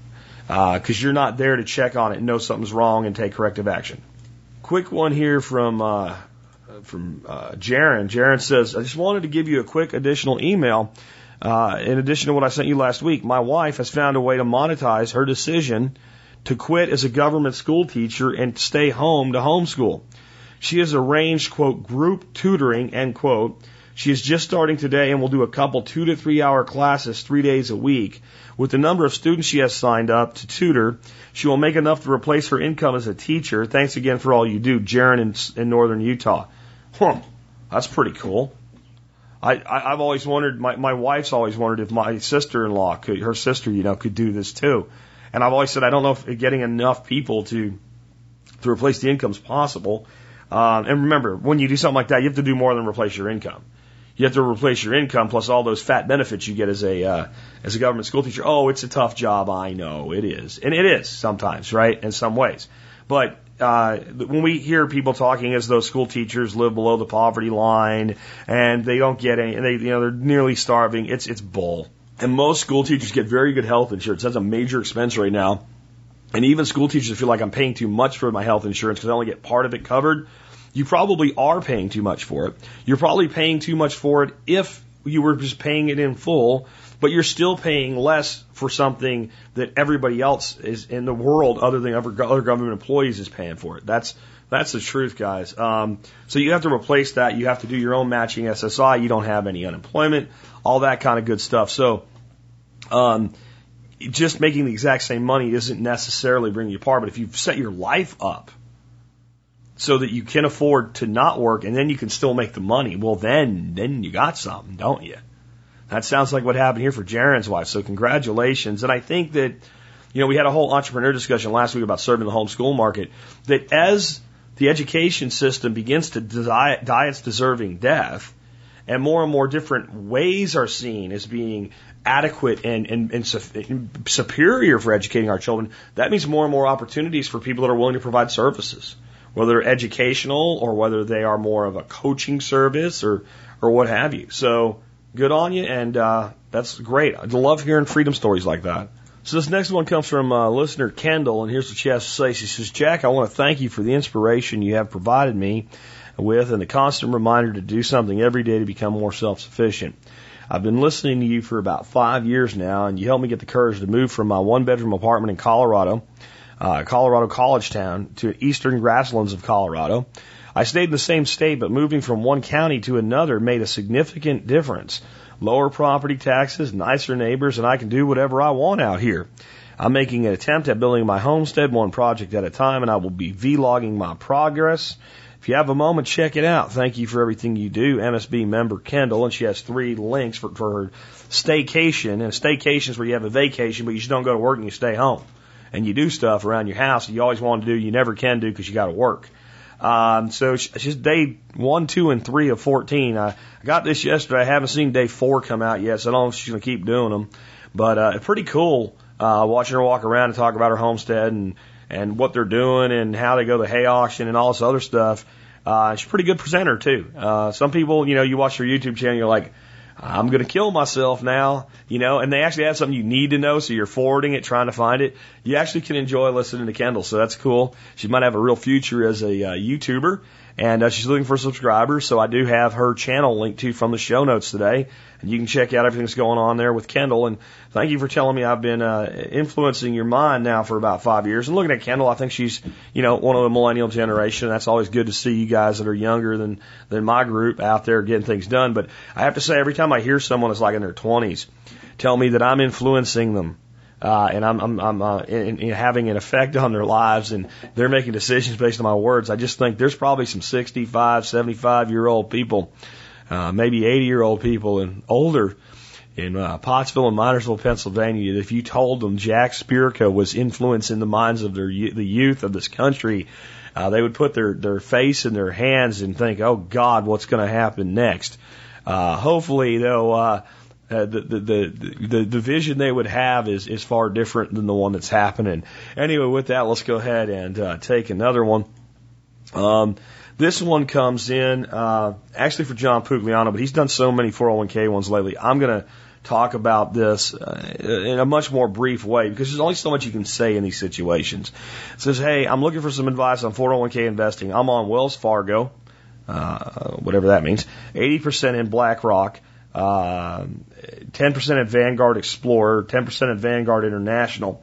Because uh, you're not there to check on it and know something's wrong and take corrective action. Quick one here from uh, from uh, Jaron. Jaron says, I just wanted to give you a quick additional email. Uh, in addition to what I sent you last week, my wife has found a way to monetize her decision to quit as a government school teacher and stay home to homeschool. She has arranged, quote, group tutoring, end quote. She is just starting today and will do a couple two to three hour classes three days a week. With the number of students she has signed up to tutor, she will make enough to replace her income as a teacher. Thanks again for all you do, Jaron in, in northern Utah. Huh, that's pretty cool. I, I, I've always wondered, my, my wife's always wondered if my sister-in-law could, her sister, you know, could do this too. And I've always said, I don't know if getting enough people to, to replace the income is possible. Um, and remember, when you do something like that, you have to do more than replace your income you have to replace your income plus all those fat benefits you get as a uh, as a government school teacher. Oh, it's a tough job. I know it is, and it is sometimes, right? In some ways, but uh, when we hear people talking as though school teachers live below the poverty line and they don't get any, and they you know they're nearly starving, it's it's bull. And most school teachers get very good health insurance. That's a major expense right now. And even school teachers feel like I'm paying too much for my health insurance because I only get part of it covered you probably are paying too much for it. You're probably paying too much for it if you were just paying it in full, but you're still paying less for something that everybody else is in the world, other than other government employees, is paying for it. That's that's the truth, guys. Um, so you have to replace that. You have to do your own matching SSI. You don't have any unemployment, all that kind of good stuff. So, um, just making the exact same money isn't necessarily bringing you apart. But if you've set your life up so that you can afford to not work and then you can still make the money. Well, then, then you got something, don't you? That sounds like what happened here for Jaron's wife. So congratulations. And I think that, you know, we had a whole entrepreneur discussion last week about serving the homeschool market that as the education system begins to die, die its deserving death and more and more different ways are seen as being adequate and, and, and superior for educating our children, that means more and more opportunities for people that are willing to provide services whether educational or whether they are more of a coaching service or, or what have you. So good on you, and uh, that's great. I love hearing freedom stories like that. So this next one comes from uh, listener Kendall, and here's what she has to say. She says, Jack, I want to thank you for the inspiration you have provided me with and the constant reminder to do something every day to become more self-sufficient. I've been listening to you for about five years now, and you helped me get the courage to move from my one-bedroom apartment in Colorado uh, Colorado College Town to eastern grasslands of Colorado. I stayed in the same state, but moving from one county to another made a significant difference. Lower property taxes, nicer neighbors, and I can do whatever I want out here. I'm making an attempt at building my homestead one project at a time, and I will be vlogging my progress. If you have a moment, check it out. Thank you for everything you do. MSB member Kendall, and she has three links for, for her staycation. And staycation is where you have a vacation, but you just don't go to work and you stay home and you do stuff around your house that you always want to do, you never can do because you got to work. Um, so she's day one, two, and three of 14. I, I got this yesterday. I haven't seen day four come out yet, so I don't know if she's going to keep doing them. But uh, it's pretty cool uh, watching her walk around and talk about her homestead and, and what they're doing and how they go to the hay auction and all this other stuff. Uh, she's a pretty good presenter, too. Uh, some people, you know, you watch her YouTube channel, you're like, I'm going to kill myself now, you know, and they actually have something you need to know, so you're forwarding it, trying to find it. You actually can enjoy listening to Kendall, so that's cool. She might have a real future as a uh, YouTuber, and uh, she's looking for subscribers, so I do have her channel linked to from the show notes today, and you can check out everything that's going on there with Kendall. And thank you for telling me I've been uh, influencing your mind now for about five years. And looking at Kendall, I think she's you know one of the millennial generation. That's always good to see you guys that are younger than than my group out there getting things done. But I have to say, every time I hear someone that's like in their 20s tell me that I'm influencing them uh, and I'm, I'm, I'm uh, in, in having an effect on their lives, and they're making decisions based on my words. I just think there's probably some 65, 75 year old people uh, maybe 80 year old people and older in uh, Pottsville and Minersville, Pennsylvania, that if you told them Jack Spirko was influencing the minds of their the youth of this country, uh, they would put their their face in their hands and think, "Oh God, what's going to happen next?" Uh, hopefully, though, uh, uh, the, the, the the the vision they would have is is far different than the one that's happening. Anyway, with that, let's go ahead and uh, take another one. Um, this one comes in uh, actually for John Pugliano, but he's done so many 401k ones lately. I'm going to talk about this uh, in a much more brief way because there's only so much you can say in these situations. It says, hey, I'm looking for some advice on 401k investing. I'm on Wells Fargo, uh, whatever that means, 80% in BlackRock, uh, 10% at Vanguard Explorer, 10% at Vanguard International.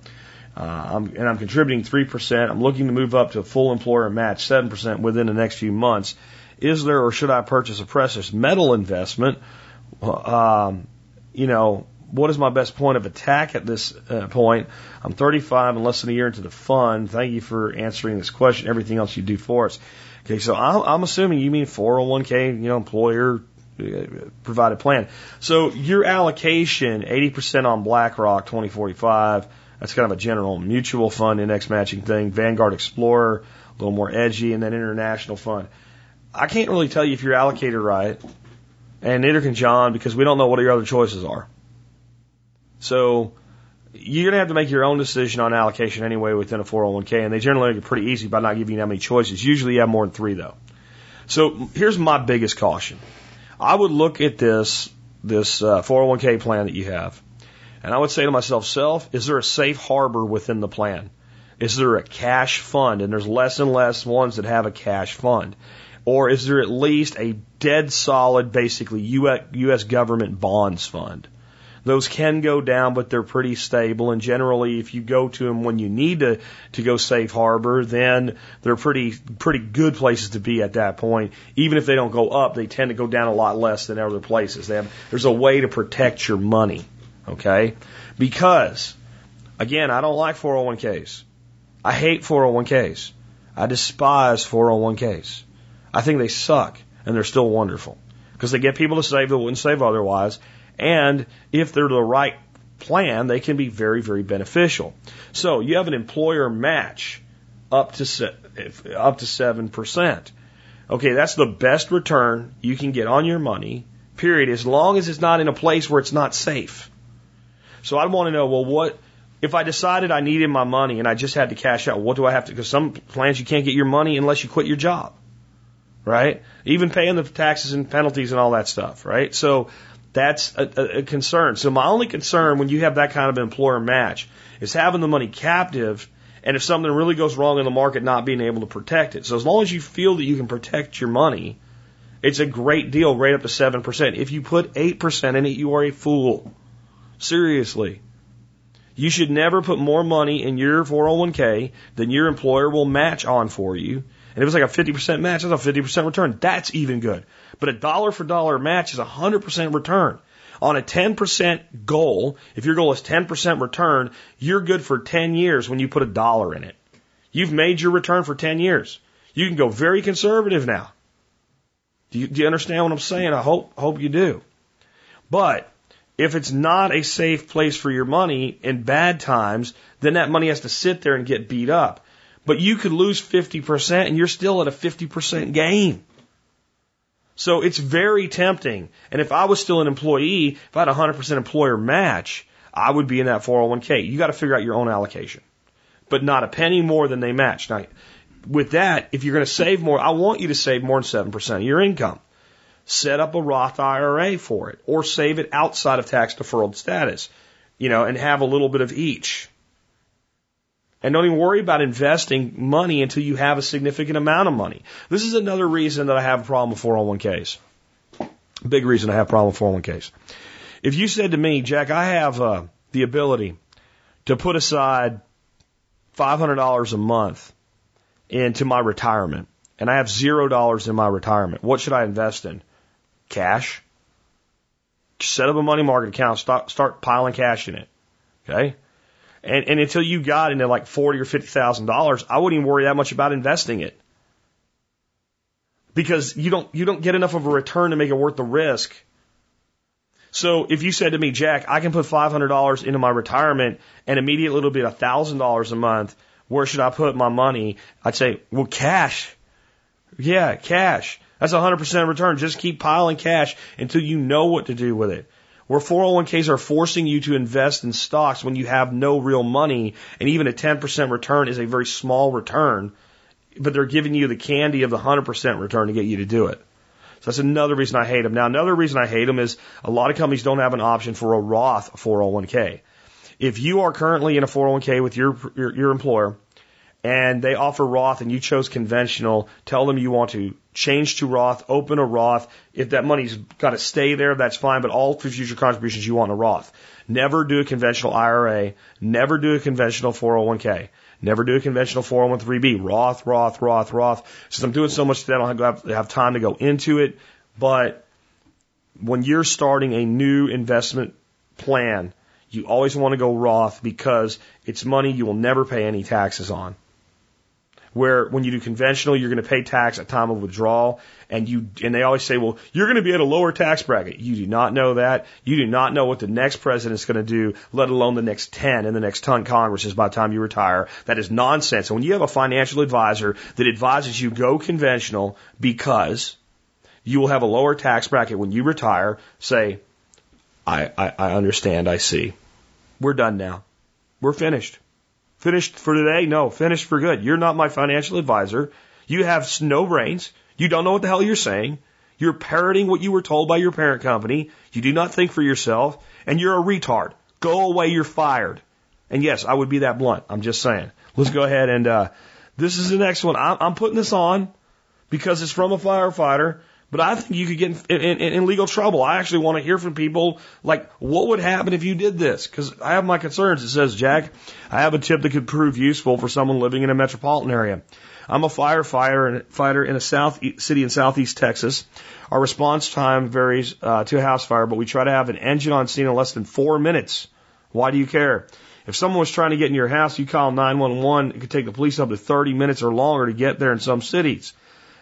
Uh, I'm, and I'm contributing 3%. I'm looking to move up to a full employer match, 7% within the next few months. Is there or should I purchase a precious metal investment? Um, you know, what is my best point of attack at this uh, point? I'm 35 and less than a year into the fund. Thank you for answering this question. Everything else you do for us. Okay, so I'm, I'm assuming you mean 401k, you know, employer provided plan. So your allocation, 80% on BlackRock, 2045, that's kind of a general mutual fund index matching thing. Vanguard Explorer, a little more edgy, and then international fund. I can't really tell you if you're allocated right, and neither can John because we don't know what your other choices are. So you're going to have to make your own decision on allocation anyway within a 401k, and they generally make it pretty easy by not giving you that many choices. Usually you have more than three though. So here's my biggest caution. I would look at this this uh, 401k plan that you have and I would say to myself, self, is there a safe harbor within the plan? Is there a cash fund? And there's less and less ones that have a cash fund. Or is there at least a dead solid, basically, U.S. government bonds fund? Those can go down, but they're pretty stable. And generally, if you go to them when you need to, to go safe harbor, then they're pretty, pretty good places to be at that point. Even if they don't go up, they tend to go down a lot less than other places. Have, there's a way to protect your money. Okay? Because, again, I don't like 401ks. I hate 401ks. I despise 401ks. I think they suck and they're still wonderful because they get people to save that wouldn't save otherwise. And if they're the right plan, they can be very, very beneficial. So you have an employer match up to se- up to seven percent. Okay, that's the best return you can get on your money. Period. As long as it's not in a place where it's not safe. So I want to know, well, what if I decided I needed my money and I just had to cash out? What do I have to? Because some plans you can't get your money unless you quit your job, right? Even paying the taxes and penalties and all that stuff, right? So that's a, a, concern. So my only concern when you have that kind of employer match is having the money captive and if something really goes wrong in the market, not being able to protect it. So as long as you feel that you can protect your money, it's a great deal right up to 7%. If you put 8% in it, you are a fool. Seriously. You should never put more money in your 401k than your employer will match on for you. And if it's like a 50% match, that's a 50% return. That's even good. But a dollar for dollar match is a 100% return. On a 10% goal, if your goal is 10% return, you're good for 10 years when you put a dollar in it. You've made your return for 10 years. You can go very conservative now. Do you, do you understand what I'm saying? I hope, hope you do. But if it's not a safe place for your money in bad times, then that money has to sit there and get beat up. But you could lose 50% and you're still at a 50% gain. So it's very tempting. And if I was still an employee, if I had a 100% employer match, I would be in that 401k. You got to figure out your own allocation, but not a penny more than they match. Now, with that, if you're going to save more, I want you to save more than 7% of your income. Set up a Roth IRA for it or save it outside of tax deferred status, you know, and have a little bit of each. And don't even worry about investing money until you have a significant amount of money. This is another reason that I have a problem with 401ks. Big reason I have a problem with 401ks. If you said to me, Jack, I have uh, the ability to put aside $500 a month into my retirement, and I have zero dollars in my retirement, what should I invest in? Cash. Set up a money market account, start, start piling cash in it. Okay? And, and until you got into like forty or fifty thousand dollars, I wouldn't even worry that much about investing it. Because you don't you don't get enough of a return to make it worth the risk. So if you said to me, Jack, I can put five hundred dollars into my retirement and immediately it'll be a thousand dollars a month, where should I put my money? I'd say, well, cash. Yeah, cash. That's a hundred percent return. Just keep piling cash until you know what to do with it where 401ks are forcing you to invest in stocks when you have no real money, and even a 10% return is a very small return, but they're giving you the candy of the 100% return to get you to do it. So that's another reason I hate them. Now, another reason I hate them is a lot of companies don't have an option for a Roth 401k. If you are currently in a 401k with your, your, your employer, and they offer Roth and you chose conventional, tell them you want to change to Roth, open a Roth. If that money's got to stay there, that's fine, but all future contributions you want a Roth. Never do a conventional IRA. Never do a conventional 401k. Never do a conventional 401 b Roth, Roth, Roth, Roth. Since I'm doing so much today, I don't have, have time to go into it. But when you're starting a new investment plan, you always want to go Roth because it's money you will never pay any taxes on where when you do conventional, you're going to pay tax at time of withdrawal. And you, and they always say, well, you're going to be at a lower tax bracket. You do not know that. You do not know what the next president is going to do, let alone the next 10 and the next ton Congresses by the time you retire. That is nonsense. And when you have a financial advisor that advises you go conventional because you will have a lower tax bracket when you retire, say, I, I, I understand. I see. We're done now. We're finished. Finished for today? No, finished for good. You're not my financial advisor. You have no brains. You don't know what the hell you're saying. You're parroting what you were told by your parent company. You do not think for yourself, and you're a retard. Go away. You're fired. And yes, I would be that blunt. I'm just saying. Let's go ahead and uh, this is the next one. I'm, I'm putting this on because it's from a firefighter but I think you could get in, in, in legal trouble. I actually want to hear from people like, what would happen if you did this? Because I have my concerns. It says, Jack, I have a tip that could prove useful for someone living in a metropolitan area. I'm a firefighter fighter in a south city in southeast Texas. Our response time varies uh, to a house fire, but we try to have an engine on scene in less than four minutes. Why do you care? If someone was trying to get in your house, you call 911. It could take the police up to 30 minutes or longer to get there in some cities.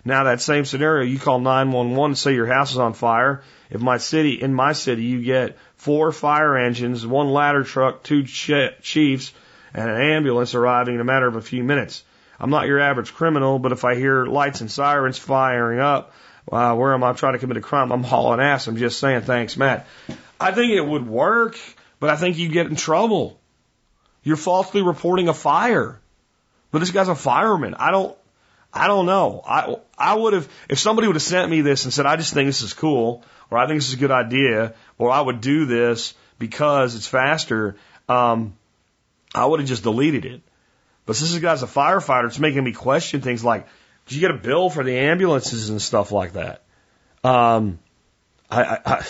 Now that same scenario, you call 911 and say your house is on fire. If my city, in my city, you get four fire engines, one ladder truck, two chiefs, and an ambulance arriving in a matter of a few minutes. I'm not your average criminal, but if I hear lights and sirens firing up, uh, where am I trying to commit a crime? I'm hauling ass. I'm just saying, thanks, Matt. I think it would work, but I think you get in trouble. You're falsely reporting a fire. But this guy's a fireman. I don't, I don't know. I, I would have, if somebody would have sent me this and said, I just think this is cool, or I think this is a good idea, or I would do this because it's faster, um, I would have just deleted it. But since this guy's a firefighter, it's making me question things like, did you get a bill for the ambulances and stuff like that? Um, I, I,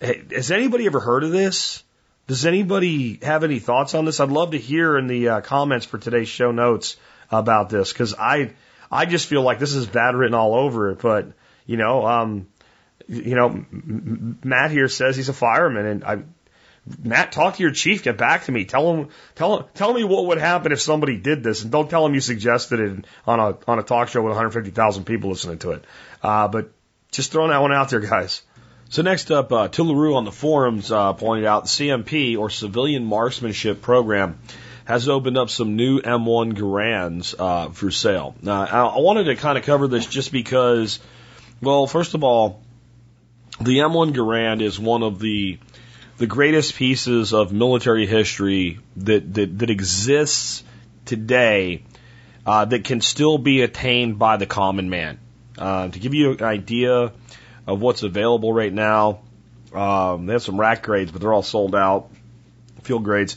I, has anybody ever heard of this? Does anybody have any thoughts on this? I'd love to hear in the uh, comments for today's show notes about this because I, I just feel like this is bad written all over it. But you know, um, you know, Matt here says he's a fireman, and I, Matt, talk to your chief. Get back to me. Tell him, tell him, tell me what would happen if somebody did this, and don't tell him you suggested it on a on a talk show with 150,000 people listening to it. Uh, but just throwing that one out there, guys. So next up, uh, Tillaru on the forums uh, pointed out the CMP or Civilian Marksmanship Program has opened up some new M1 Garands uh, for sale. Now, I, I wanted to kind of cover this just because, well, first of all, the M1 Garand is one of the the greatest pieces of military history that that, that exists today uh, that can still be attained by the common man. Uh, to give you an idea of what's available right now, um, they have some rack grades, but they're all sold out. Field grades,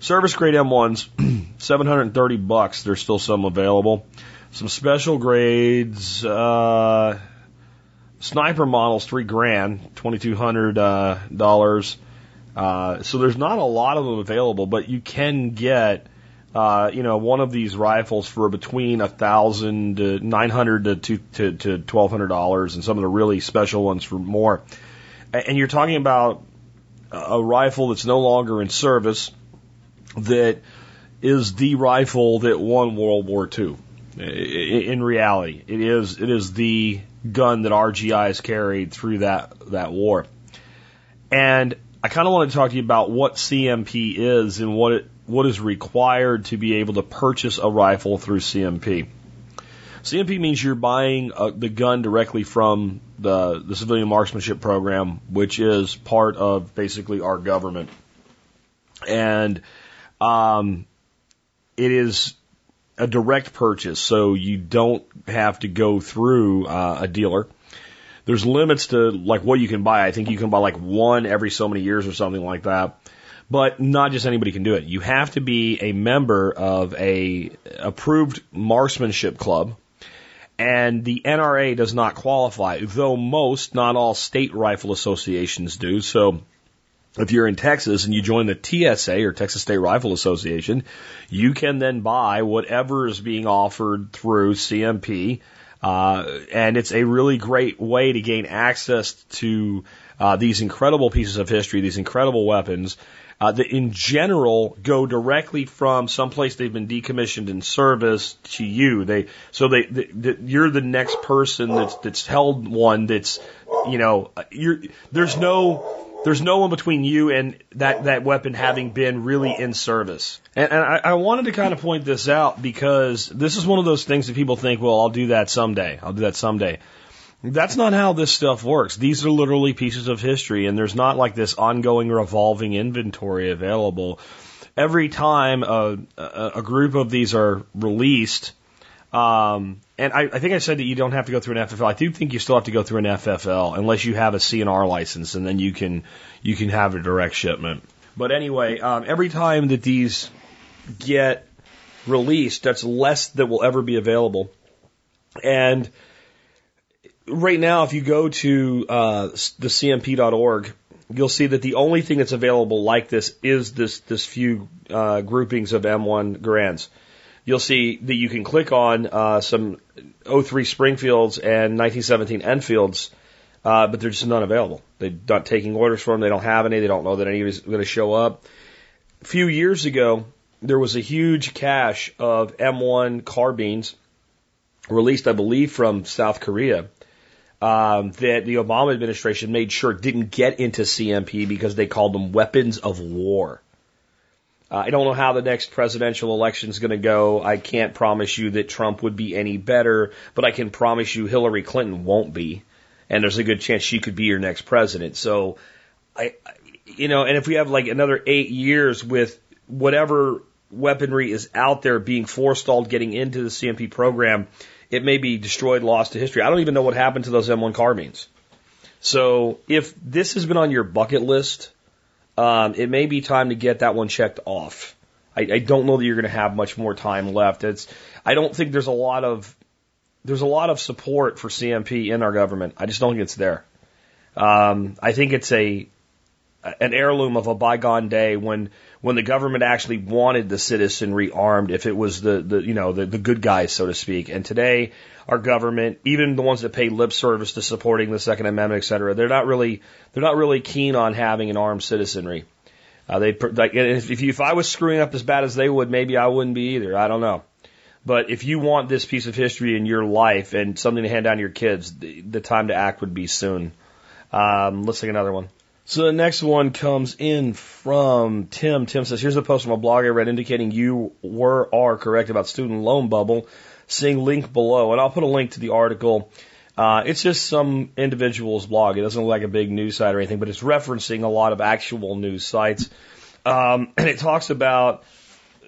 service grade M1s, (clears throat) 730 bucks. There's still some available. Some special grades, uh, sniper models, three grand, 2200 uh, dollars. Uh, so there's not a lot of them available, but you can get, uh, you know, one of these rifles for between a thousand to nine hundred to two to, to twelve hundred dollars, and some of the really special ones for more. And you're talking about a rifle that's no longer in service, that is the rifle that won World War II. In reality, it is it is the gun that RGIs carried through that that war. And I kind of want to talk to you about what CMP is and what it, what is required to be able to purchase a rifle through CMP. CMP means you're buying uh, the gun directly from the, the civilian marksmanship program, which is part of basically our government. And um, it is a direct purchase, so you don't have to go through uh, a dealer there's limits to like what you can buy. I think you can buy like one every so many years or something like that. But not just anybody can do it. You have to be a member of a approved marksmanship club. And the NRA does not qualify, though most, not all state rifle associations do. So if you're in Texas and you join the TSA or Texas State Rifle Association, you can then buy whatever is being offered through CMP uh, and it's a really great way to gain access to uh, these incredible pieces of history, these incredible weapons uh, that in general go directly from someplace they've been decommissioned in service to you. They so they, they, they you're the next person that's that's held one that's you know you're there's no there's no one between you and that, that weapon having been really in service. And, and I, I wanted to kind of point this out because this is one of those things that people think, well, I'll do that someday. I'll do that someday. That's not how this stuff works. These are literally pieces of history, and there's not like this ongoing revolving inventory available. Every time a, a, a group of these are released, um, and I, I think I said that you don't have to go through an FFL. I do think you still have to go through an FFL unless you have a C&R license, and then you can you can have a direct shipment. But anyway, um, every time that these get released, that's less that will ever be available. And right now, if you go to uh, the CMP.org, you'll see that the only thing that's available like this is this this few uh, groupings of M1 Garands you'll see that you can click on uh, some 03 Springfields and 1917 Enfields, uh, but they're just not available. They're not taking orders for them. They don't have any. They don't know that any is going to show up. a few years ago, there was a huge cache of M1 carbines released, I believe, from South Korea um, that the Obama administration made sure didn't get into CMP because they called them weapons of war. Uh, I don't know how the next presidential election is going to go. I can't promise you that Trump would be any better, but I can promise you Hillary Clinton won't be. And there's a good chance she could be your next president. So, I, you know, and if we have like another eight years with whatever weaponry is out there being forestalled getting into the CMP program, it may be destroyed, lost to history. I don't even know what happened to those M1 carbines. So if this has been on your bucket list, um, it may be time to get that one checked off. I, I don't know that you're going to have much more time left. It's, I don't think there's a lot of, there's a lot of support for CMP in our government. I just don't think it's there. Um, I think it's a, an heirloom of a bygone day when when the government actually wanted the citizenry armed if it was the, the you know the, the good guys so to speak. And today our government even the ones that pay lip service to supporting the second amendment et cetera they're not really they're not really keen on having an armed citizenry. Uh, they like if if, you, if I was screwing up as bad as they would maybe I wouldn't be either. I don't know. But if you want this piece of history in your life and something to hand down to your kids the, the time to act would be soon. Um, let's take another one so the next one comes in from Tim. Tim says, here's a post from a blog I read indicating you were are correct about student loan bubble. Seeing link below, and I'll put a link to the article. Uh, it's just some individual's blog. It doesn't look like a big news site or anything, but it's referencing a lot of actual news sites. Um, (clears throat) and it talks about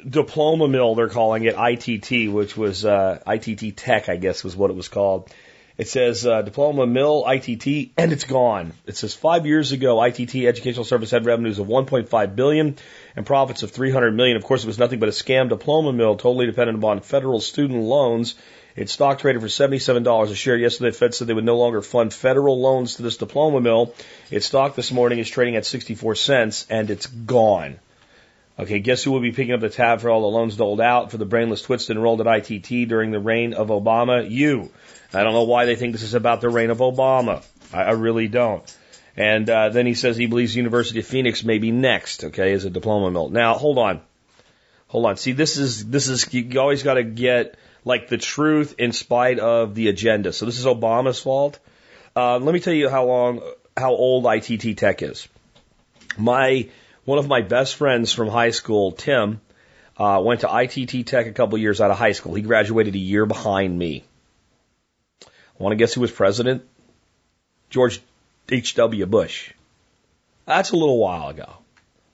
diploma mill, they're calling it ITT, which was uh, ITT Tech, I guess was what it was called. It says uh, diploma mill ITT, and it's gone. It says five years ago, ITT Educational Service had revenues of 1.5 billion and profits of 300 million. Of course, it was nothing but a scam diploma mill, totally dependent upon federal student loans. Its stock traded for $77 a share. Yesterday, the Fed said they would no longer fund federal loans to this diploma mill. Its stock this morning is trading at 64 cents, and it's gone. Okay, guess who will be picking up the tab for all the loans doled out for the brainless twits that enrolled at ITT during the reign of Obama? You. I don't know why they think this is about the reign of Obama. I, I really don't. And uh, then he says he believes University of Phoenix may be next, okay, as a diploma mill. Now, hold on. Hold on. See, this is, this is, you always got to get like the truth in spite of the agenda. So this is Obama's fault. Uh, let me tell you how long, how old ITT Tech is. My, one of my best friends from high school, Tim, uh, went to ITT Tech a couple years out of high school. He graduated a year behind me. I want to guess who was president? George H.W. Bush. That's a little while ago.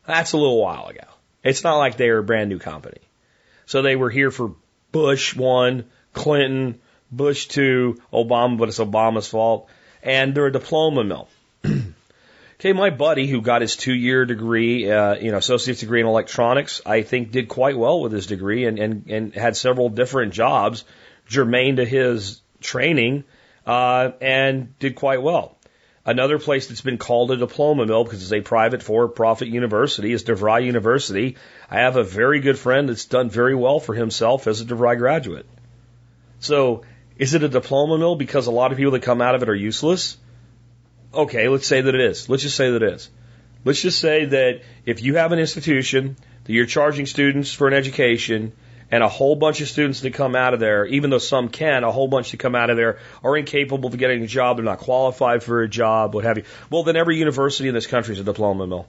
That's a little while ago. It's not like they were a brand new company. So they were here for Bush one, Clinton, Bush two, Obama, but it's Obama's fault. And they're a diploma mill. Okay, my buddy who got his two year degree, uh, you know, associate's degree in electronics, I think did quite well with his degree and, and, and had several different jobs germane to his training uh, and did quite well. Another place that's been called a diploma mill because it's a private for-profit university is DeVry University. I have a very good friend that's done very well for himself as a DeVry graduate. So, is it a diploma mill because a lot of people that come out of it are useless? Okay, let's say that it is. Let's just say that it is. Let's just say that if you have an institution that you're charging students for an education and a whole bunch of students that come out of there, even though some can, a whole bunch that come out of there are incapable of getting a job, they're not qualified for a job, what have you. Well, then every university in this country is a diploma mill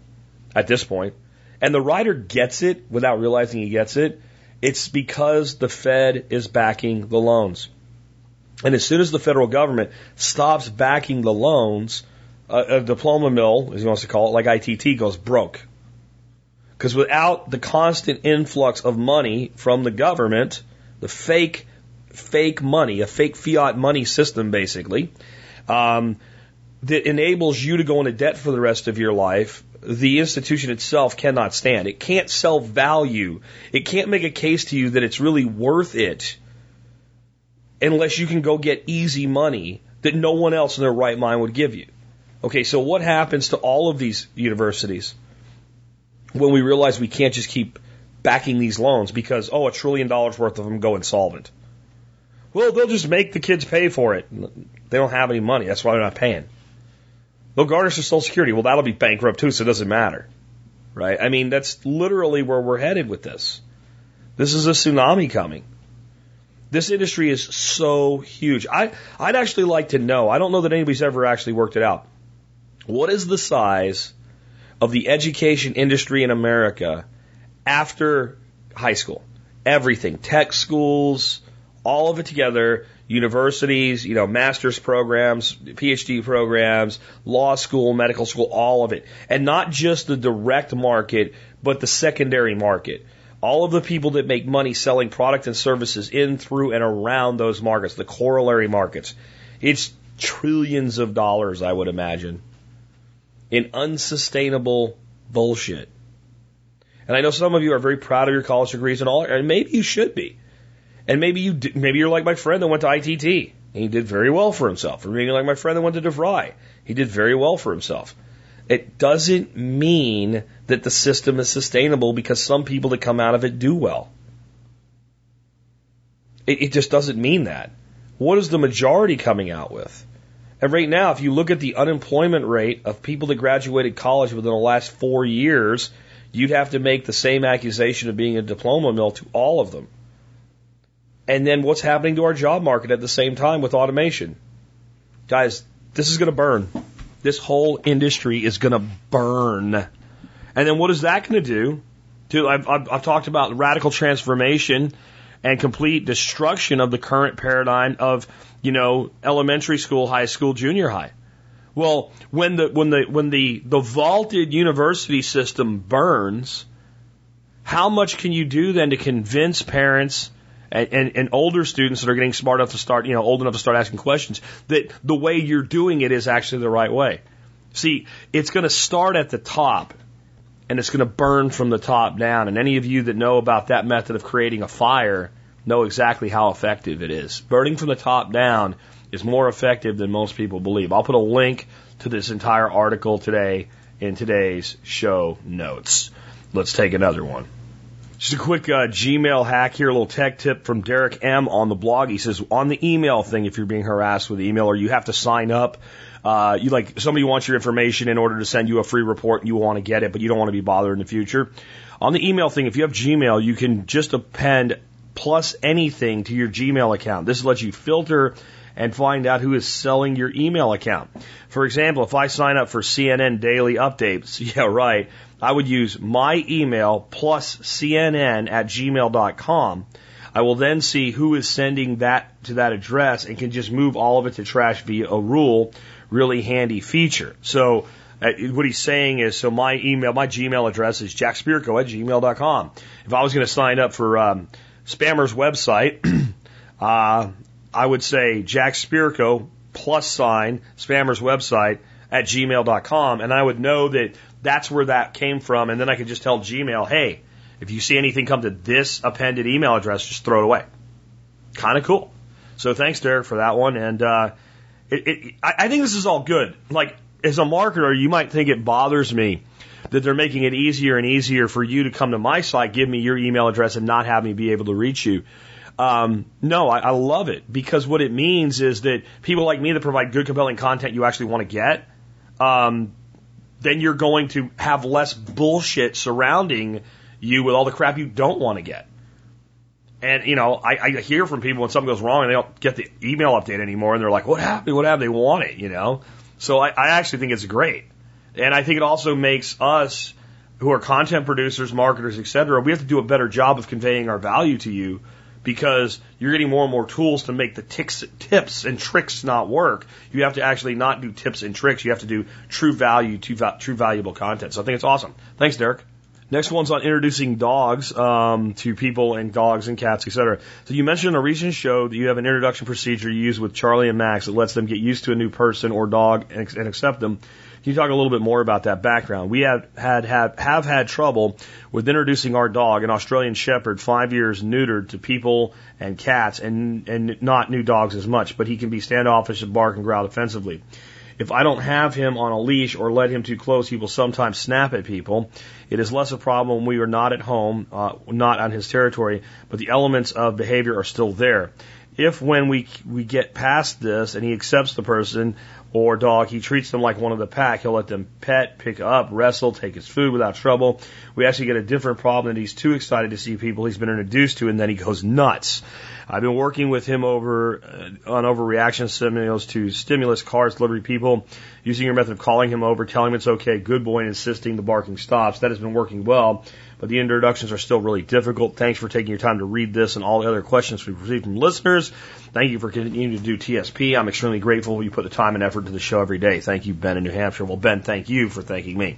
at this point. And the writer gets it without realizing he gets it. It's because the Fed is backing the loans. And as soon as the federal government stops backing the loans, a, a diploma mill, as he wants to call it, like ITT, goes broke. Because without the constant influx of money from the government, the fake, fake money, a fake fiat money system basically, um, that enables you to go into debt for the rest of your life, the institution itself cannot stand. It can't sell value. It can't make a case to you that it's really worth it unless you can go get easy money that no one else in their right mind would give you. Okay, so what happens to all of these universities? when we realize we can't just keep backing these loans because, oh, a trillion dollars worth of them go insolvent. Well, they'll just make the kids pay for it. They don't have any money. That's why they're not paying. They'll garnish their Social Security. Well, that'll be bankrupt too, so it doesn't matter. right? I mean, that's literally where we're headed with this. This is a tsunami coming. This industry is so huge. I, I'd actually like to know, I don't know that anybody's ever actually worked it out. What is the size of the education industry in America after high school? Everything, tech schools, all of it together, universities, you know, master's programs, PhD programs, law school, medical school, all of it. And not just the direct market, but the secondary market. All of the people that make money selling product and services in, through, and around those markets, the corollary markets. It's trillions of dollars, I would imagine, in unsustainable bullshit. And I know some of you are very proud of your college degrees and all, and maybe you should be. And maybe you maybe you're like my friend that went to ITT and he did very well for himself. Or maybe like my friend that went to DeVry. He did very well for himself. It doesn't mean that the system is sustainable because some people that come out of it do well. It, it just doesn't mean that. What is the majority coming out with? And right now, if you look at the unemployment rate of people that graduated college within the last four years, you'd have to make the same accusation of being a diploma mill to all of them. And then what's happening to our job market at the same time with automation? Guys, this is going to burn. This whole industry is going to burn. And then what is that going to do? To, I've, I've, I've talked about radical transformation and complete destruction of the current paradigm of, you know, elementary school, high school, junior high. Well, when the when the when the the vaulted university system burns, how much can you do then to convince parents and, and, and older students that are getting smart enough to start, you know, old enough to start asking questions, that the way you're doing it is actually the right way. See, it's going to start at the top and it's going to burn from the top down. And any of you that know about that method of creating a fire know exactly how effective it is. Burning from the top down is more effective than most people believe. I'll put a link to this entire article today in today's show notes. Let's take another one. Just a quick uh, Gmail hack here, a little tech tip from Derek M on the blog. He says on the email thing, if you're being harassed with email or you have to sign up, uh, you like somebody wants your information in order to send you a free report and you want to get it, but you don't want to be bothered in the future. On the email thing, if you have Gmail, you can just append plus anything to your Gmail account. This lets you filter and find out who is selling your email account. For example, if I sign up for CNN daily updates, (laughs) yeah, right, I would use my email plus CNN at gmail.com. I will then see who is sending that to that address and can just move all of it to trash via a rule. Really handy feature. So, uh, what he's saying is, so my email, my Gmail address is jackspirko at gmail.com. If I was going to sign up for um, Spammer's website, (clears throat) uh, I would say Jack Spirko plus sign Spammer's website at gmail.com, and I would know that that's where that came from. And then I could just tell Gmail, hey, if you see anything come to this appended email address, just throw it away. Kind of cool. So thanks, Derek, for that one. And uh, it, it, I think this is all good. Like as a marketer, you might think it bothers me that they're making it easier and easier for you to come to my site, give me your email address, and not have me be able to reach you. Um, no, I, I love it because what it means is that people like me that provide good, compelling content you actually want to get, um, then you're going to have less bullshit surrounding you with all the crap you don't want to get. And, you know, I, I hear from people when something goes wrong and they don't get the email update anymore and they're like, what happened? What happened? They want it, you know? So I, I actually think it's great. And I think it also makes us who are content producers, marketers, et cetera, we have to do a better job of conveying our value to you because you're getting more and more tools to make the tips and tricks not work. You have to actually not do tips and tricks. You have to do true value, true valuable content. So I think it's awesome. Thanks, Derek. Next one's on introducing dogs um, to people and dogs and cats, etc. So you mentioned in a recent show that you have an introduction procedure you use with Charlie and Max that lets them get used to a new person or dog and, and accept them. Can you talk a little bit more about that background? We have had, have, have had trouble with introducing our dog, an Australian Shepherd, five years neutered to people and cats, and and not new dogs as much, but he can be standoffish and bark and growl offensively. If I don't have him on a leash or let him too close, he will sometimes snap at people. It is less a problem when we are not at home, uh, not on his territory, but the elements of behavior are still there if when we we get past this and he accepts the person, or dog, he treats them like one of the pack. He'll let them pet, pick up, wrestle, take his food without trouble. We actually get a different problem that he's too excited to see people he's been introduced to and then he goes nuts. I've been working with him over uh, on overreaction stimulus to stimulus cars, delivery people, using your method of calling him over, telling him it's okay, good boy, and insisting the barking stops. That has been working well, but the introductions are still really difficult. Thanks for taking your time to read this and all the other questions we've received from listeners. Thank you for continuing to do TSP. I'm extremely grateful you put the time and effort into the show every day. Thank you, Ben in New Hampshire. Well, Ben, thank you for thanking me.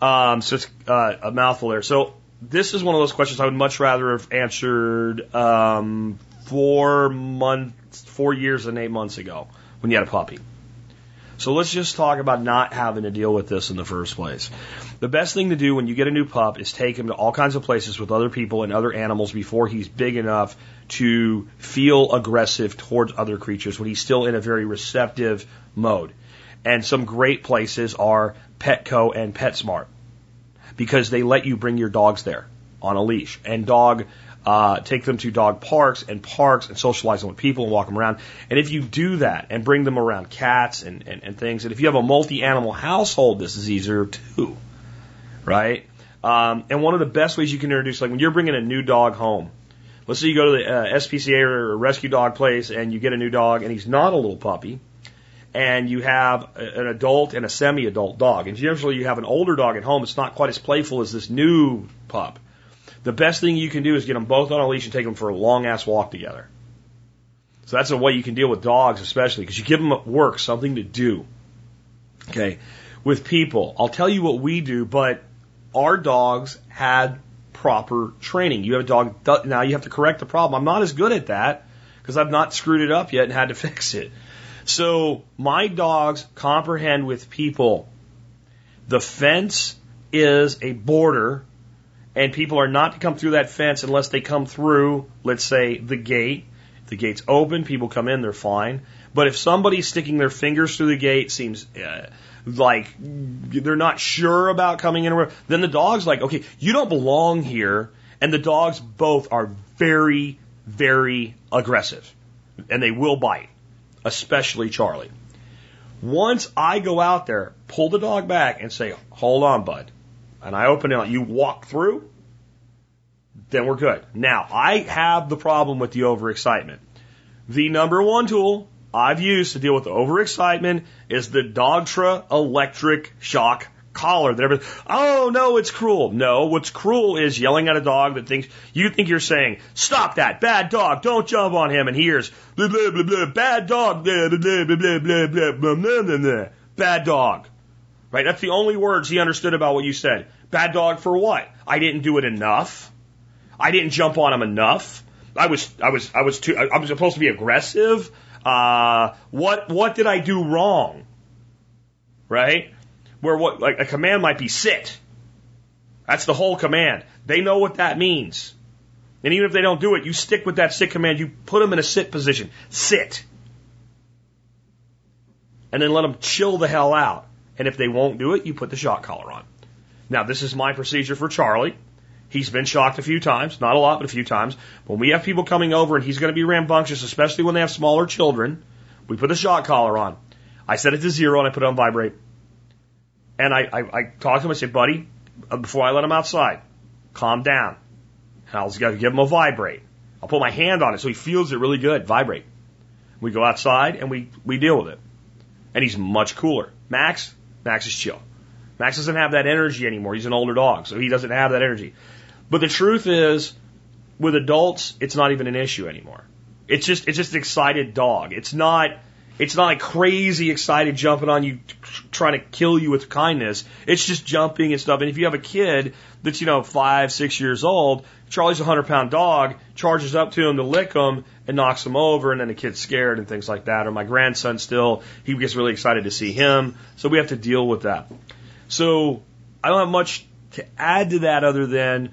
Um, so it's uh, a mouthful there. So this is one of those questions I would much rather have answered um, four months, four years and eight months ago when you had a puppy. So let's just talk about not having to deal with this in the first place. The best thing to do when you get a new pup is take him to all kinds of places with other people and other animals before he's big enough to feel aggressive towards other creatures when he's still in a very receptive mode. And some great places are Petco and PetSmart because they let you bring your dogs there on a leash. And dog, uh, take them to dog parks and parks and socialize them with people and walk them around. And if you do that and bring them around cats and, and, and things, and if you have a multi animal household, this is easier too, right? Um, and one of the best ways you can introduce, like when you're bringing a new dog home, let's say you go to the uh, SPCA or rescue dog place and you get a new dog and he's not a little puppy, and you have an adult and a semi-adult dog. And usually you have an older dog at home. It's not quite as playful as this new pup. The best thing you can do is get them both on a leash and take them for a long ass walk together. So that's a way you can deal with dogs, especially because you give them work something to do. Okay. With people, I'll tell you what we do, but our dogs had proper training. You have a dog, now you have to correct the problem. I'm not as good at that because I've not screwed it up yet and had to (laughs) fix it. So my dogs comprehend with people. The fence is a border and people are not to come through that fence unless they come through, let's say, the gate. If the gate's open, people come in, they're fine. But if somebody's sticking their fingers through the gate, seems uh, like they're not sure about coming in, then the dog's like, okay, you don't belong here. And the dogs both are very, very aggressive. And they will bite, especially Charlie. Once I go out there, pull the dog back and say, hold on, bud and I open it, up. you walk through, then we're good. Now, I have the problem with the overexcitement. The number one tool I've used to deal with the overexcitement is the Dogtra electric shock collar that everybody, oh no, it's cruel. No, what's cruel is yelling at a dog that thinks, you think you're saying, stop that, bad dog, don't jump on him, and he hears, blah, blah, blah, blah, bad dog, blah, blah, blah, blah, blah, blah, blah, blah, blah, blah, blah, bad dog. Right? That's the only words he understood about what you said. Bad dog for what? I didn't do it enough. I didn't jump on him enough. I was, I was, I was too, I was supposed to be aggressive. Uh, what, what did I do wrong? Right? Where what, like a command might be sit. That's the whole command. They know what that means. And even if they don't do it, you stick with that sit command. You put them in a sit position. Sit. And then let them chill the hell out. And if they won't do it, you put the shock collar on. Now, this is my procedure for Charlie. He's been shocked a few times, not a lot, but a few times. When we have people coming over and he's going to be rambunctious, especially when they have smaller children, we put the shock collar on. I set it to zero and I put it on vibrate. And I, I, I talk to him, I say, buddy, uh, before I let him outside, calm down. And I'll give him a vibrate. I'll put my hand on it so he feels it really good. Vibrate. We go outside and we, we deal with it. And he's much cooler. Max, Max is chill. Max doesn't have that energy anymore. He's an older dog, so he doesn't have that energy. But the truth is, with adults, it's not even an issue anymore. It's just it's just an excited dog. It's not it's not like crazy excited jumping on you, trying to kill you with kindness. It's just jumping and stuff. And if you have a kid that's you know five six years old, Charlie's a hundred pound dog, charges up to him to lick him and knocks him over, and then the kid's scared and things like that. Or my grandson still, he gets really excited to see him. So we have to deal with that. So I don't have much to add to that other than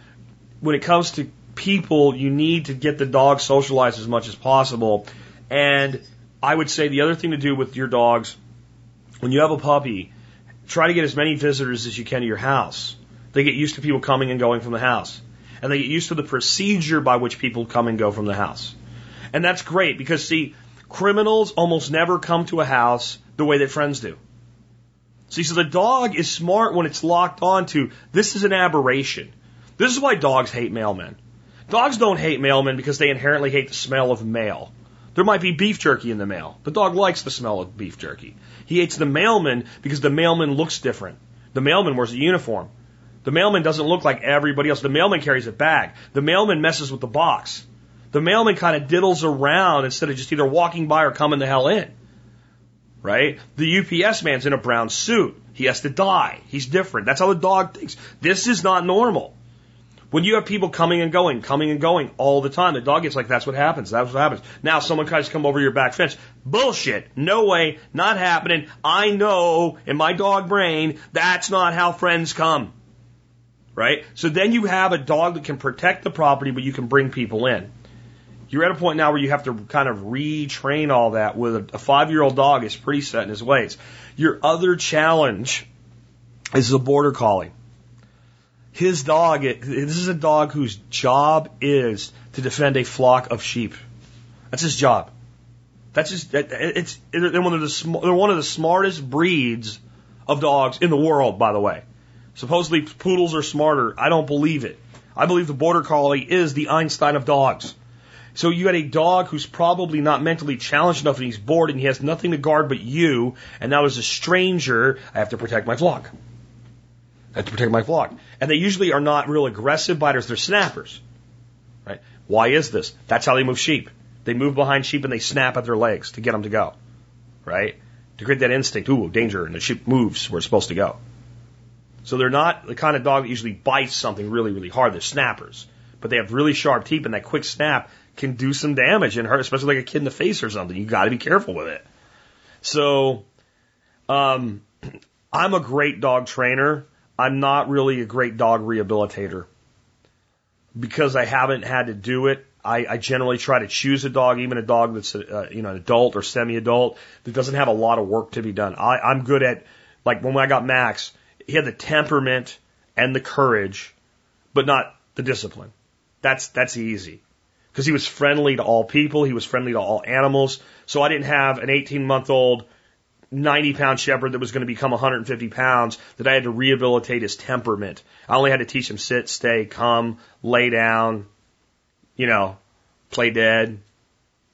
when it comes to people, you need to get the dog socialized as much as possible. And I would say the other thing to do with your dogs, when you have a puppy, try to get as many visitors as you can to your house. They get used to people coming and going from the house. And they get used to the procedure by which people come and go from the house. And that's great because see, Criminals almost never come to a house the way that friends do. See, so the dog is smart when it's locked onto this is an aberration. This is why dogs hate mailmen. Dogs don't hate mailmen because they inherently hate the smell of mail. There might be beef jerky in the mail. The dog likes the smell of beef jerky. He hates the mailman because the mailman looks different. The mailman wears a uniform. The mailman doesn't look like everybody else. The mailman carries a bag. The mailman messes with the box. The mailman kind of diddles around instead of just either walking by or coming the hell in. Right? The UPS man's in a brown suit. He has to die. He's different. That's how the dog thinks. This is not normal. When you have people coming and going, coming and going all the time, the dog gets like, that's what happens. That's what happens. Now someone tries to come over your back fence. Bullshit. No way. Not happening. I know in my dog brain, that's not how friends come. Right? So then you have a dog that can protect the property, but you can bring people in. You're at a point now where you have to kind of retrain all that with a, a five year old dog is pretty set in his ways. Your other challenge is the border collie. His dog, this is a dog whose job is to defend a flock of sheep. That's his job. That's just, it's, they're one of the, they're one of the smartest breeds of dogs in the world, by the way. Supposedly poodles are smarter. I don't believe it. I believe the border collie is the Einstein of dogs. So you got a dog who's probably not mentally challenged enough and he's bored and he has nothing to guard but you, and now as a stranger, I have to protect my flock. To protect my flock. And they usually are not real aggressive biters, they're snappers. Right? Why is this? That's how they move sheep. They move behind sheep and they snap at their legs to get them to go. Right? To create that instinct, ooh, danger, and the sheep moves where it's supposed to go. So they're not the kind of dog that usually bites something really, really hard. They're snappers. But they have really sharp teeth and that quick snap can do some damage and hurt, especially like a kid in the face or something. You gotta be careful with it. So, um, (clears throat) I'm a great dog trainer. I'm not really a great dog rehabilitator because I haven't had to do it. I, I generally try to choose a dog, even a dog that's a, uh, you know an adult or semi-adult that doesn't have a lot of work to be done. I, I'm good at like when I got Max, he had the temperament and the courage, but not the discipline. That's that's easy because he was friendly to all people. He was friendly to all animals. So I didn't have an 18 month old 90 pound shepherd that was going to become 150 pounds that I had to rehabilitate his temperament. I only had to teach him sit, stay, come, lay down, you know, play dead,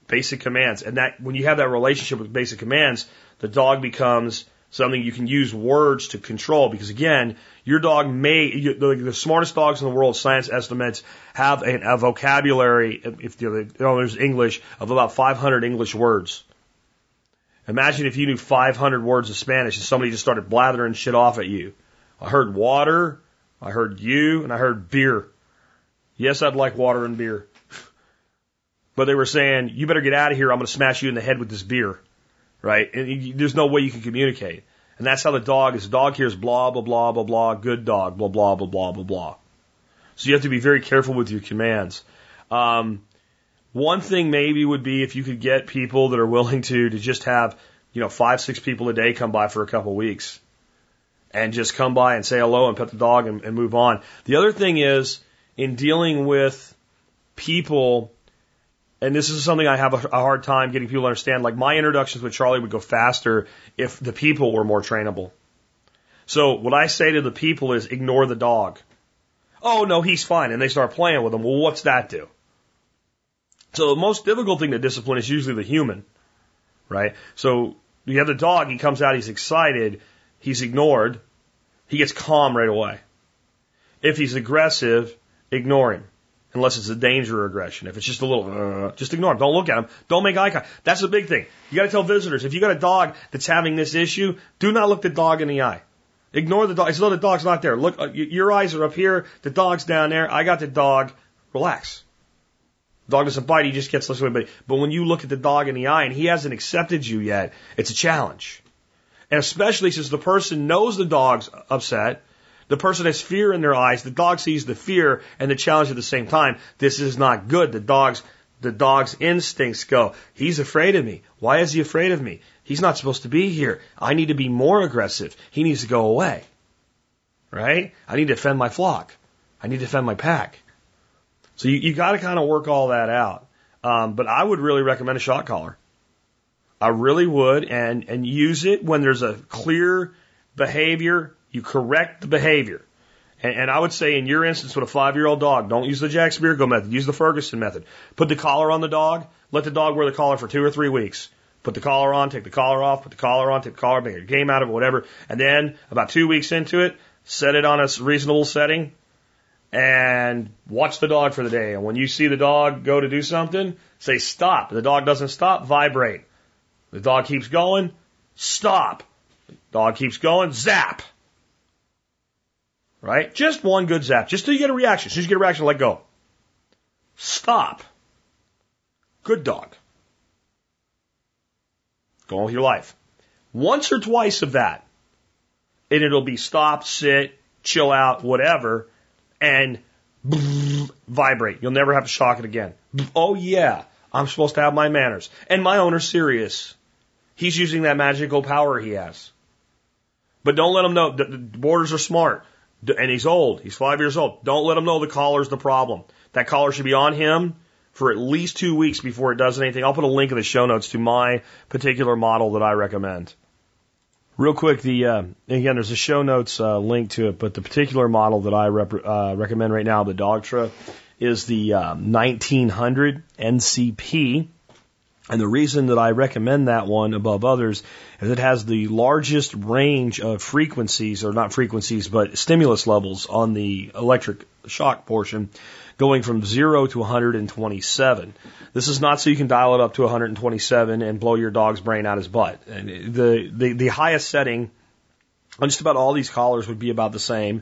basic commands. And that, when you have that relationship with basic commands, the dog becomes something you can use words to control because again, your dog may, you, the, the smartest dogs in the world, science estimates, have a, a vocabulary, if you know, English, of about 500 English words. Imagine if you knew 500 words of Spanish and somebody just started blathering shit off at you. I heard water, I heard you, and I heard beer. Yes, I'd like water and beer. (laughs) But they were saying, you better get out of here. I'm going to smash you in the head with this beer. Right? And you, there's no way you can communicate. And that's how the dog is. The dog hears blah, blah, blah, blah, blah, good dog, blah, blah, blah, blah, blah, blah. So you have to be very careful with your commands. Um, one thing maybe would be if you could get people that are willing to to just have, you know, five, six people a day come by for a couple of weeks and just come by and say hello and pet the dog and, and move on. The other thing is in dealing with people, and this is something I have a, a hard time getting people to understand. Like my introductions with Charlie would go faster if the people were more trainable. So what I say to the people is ignore the dog. Oh no, he's fine. And they start playing with him. Well, what's that do? So the most difficult thing to discipline is usually the human, right? So you have the dog, he comes out, he's excited, he's ignored, he gets calm right away. If he's aggressive, ignore him. Unless it's a danger aggression. If it's just a little, uh, just ignore him. Don't look at him. Don't make eye contact. That's the big thing. You gotta tell visitors, if you got a dog that's having this issue, do not look the dog in the eye. Ignore the dog. It's though the dog's not there. Look, uh, your eyes are up here. The dog's down there. I got the dog. Relax. Dog doesn't bite, he just gets less away. But, but when you look at the dog in the eye and he hasn't accepted you yet, it's a challenge. And especially since the person knows the dog's upset, the person has fear in their eyes, the dog sees the fear and the challenge at the same time. This is not good. The dog's, the dog's instincts go, he's afraid of me. Why is he afraid of me? He's not supposed to be here. I need to be more aggressive. He needs to go away. Right? I need to defend my flock. I need to defend my pack. So you, you got to kind of work all that out. Um, but I would really recommend a shock collar. I really would, and and use it when there's a clear behavior. You correct the behavior. And, and I would say in your instance with a five year old dog, don't use the Jack Spirko method. Use the Ferguson method. Put the collar on the dog. Let the dog wear the collar for two or three weeks. Put the collar on, take the collar off, put the collar on, take the collar, make a game out of it, whatever. And then about two weeks into it, set it on a reasonable setting and watch the dog for the day. And when you see the dog go to do something, say stop. The dog doesn't stop, vibrate. The dog keeps going, stop. The dog keeps going, zap. Right? Just one good zap. Just till you get a reaction. As soon as you get a reaction, let go. Stop. Good dog. Go on with your life. Once or twice of that, and it'll be stop, sit, chill out, whatever, and vibrate. You'll never have to shock it again. Oh yeah, I'm supposed to have my manners. And my owner's serious. He's using that magical power he has. But don't let him know. The borders are smart. And he's old. He's five years old. Don't let him know the collar's the problem. That collar should be on him for at least two weeks before it does anything. I'll put a link in the show notes to my particular model that I recommend. Real quick, the uh, again, there's a show notes uh, link to it, but the particular model that I rep- uh, recommend right now, the Dogtra, is the 1900 um, NCP. And the reason that I recommend that one above others is it has the largest range of frequencies, or not frequencies, but stimulus levels on the electric shock portion going from 0 to 127. This is not so you can dial it up to 127 and blow your dog's brain out his butt. And the, the, the highest setting on just about all these collars would be about the same.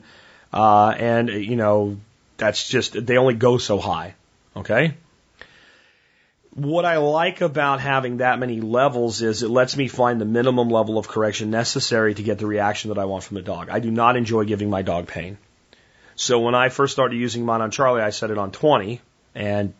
Uh, and, you know, that's just, they only go so high. Okay? What I like about having that many levels is it lets me find the minimum level of correction necessary to get the reaction that I want from the dog. I do not enjoy giving my dog pain. So when I first started using mine on Charlie, I set it on 20 and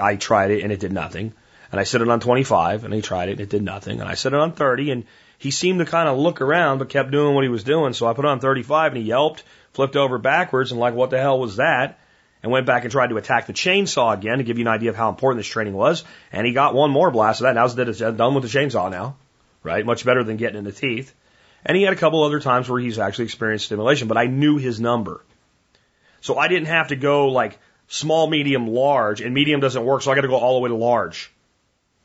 I tried it and it did nothing. And I set it on 25 and he tried it and it did nothing. And I set it on 30 and he seemed to kind of look around but kept doing what he was doing. So I put it on 35 and he yelped, flipped over backwards and like, what the hell was that? And went back and tried to attack the chainsaw again to give you an idea of how important this training was. And he got one more blast of that. Now that it's done with the chainsaw now, right? Much better than getting in the teeth. And he had a couple other times where he's actually experienced stimulation, but I knew his number. So I didn't have to go like small, medium, large, and medium doesn't work, so I got to go all the way to large.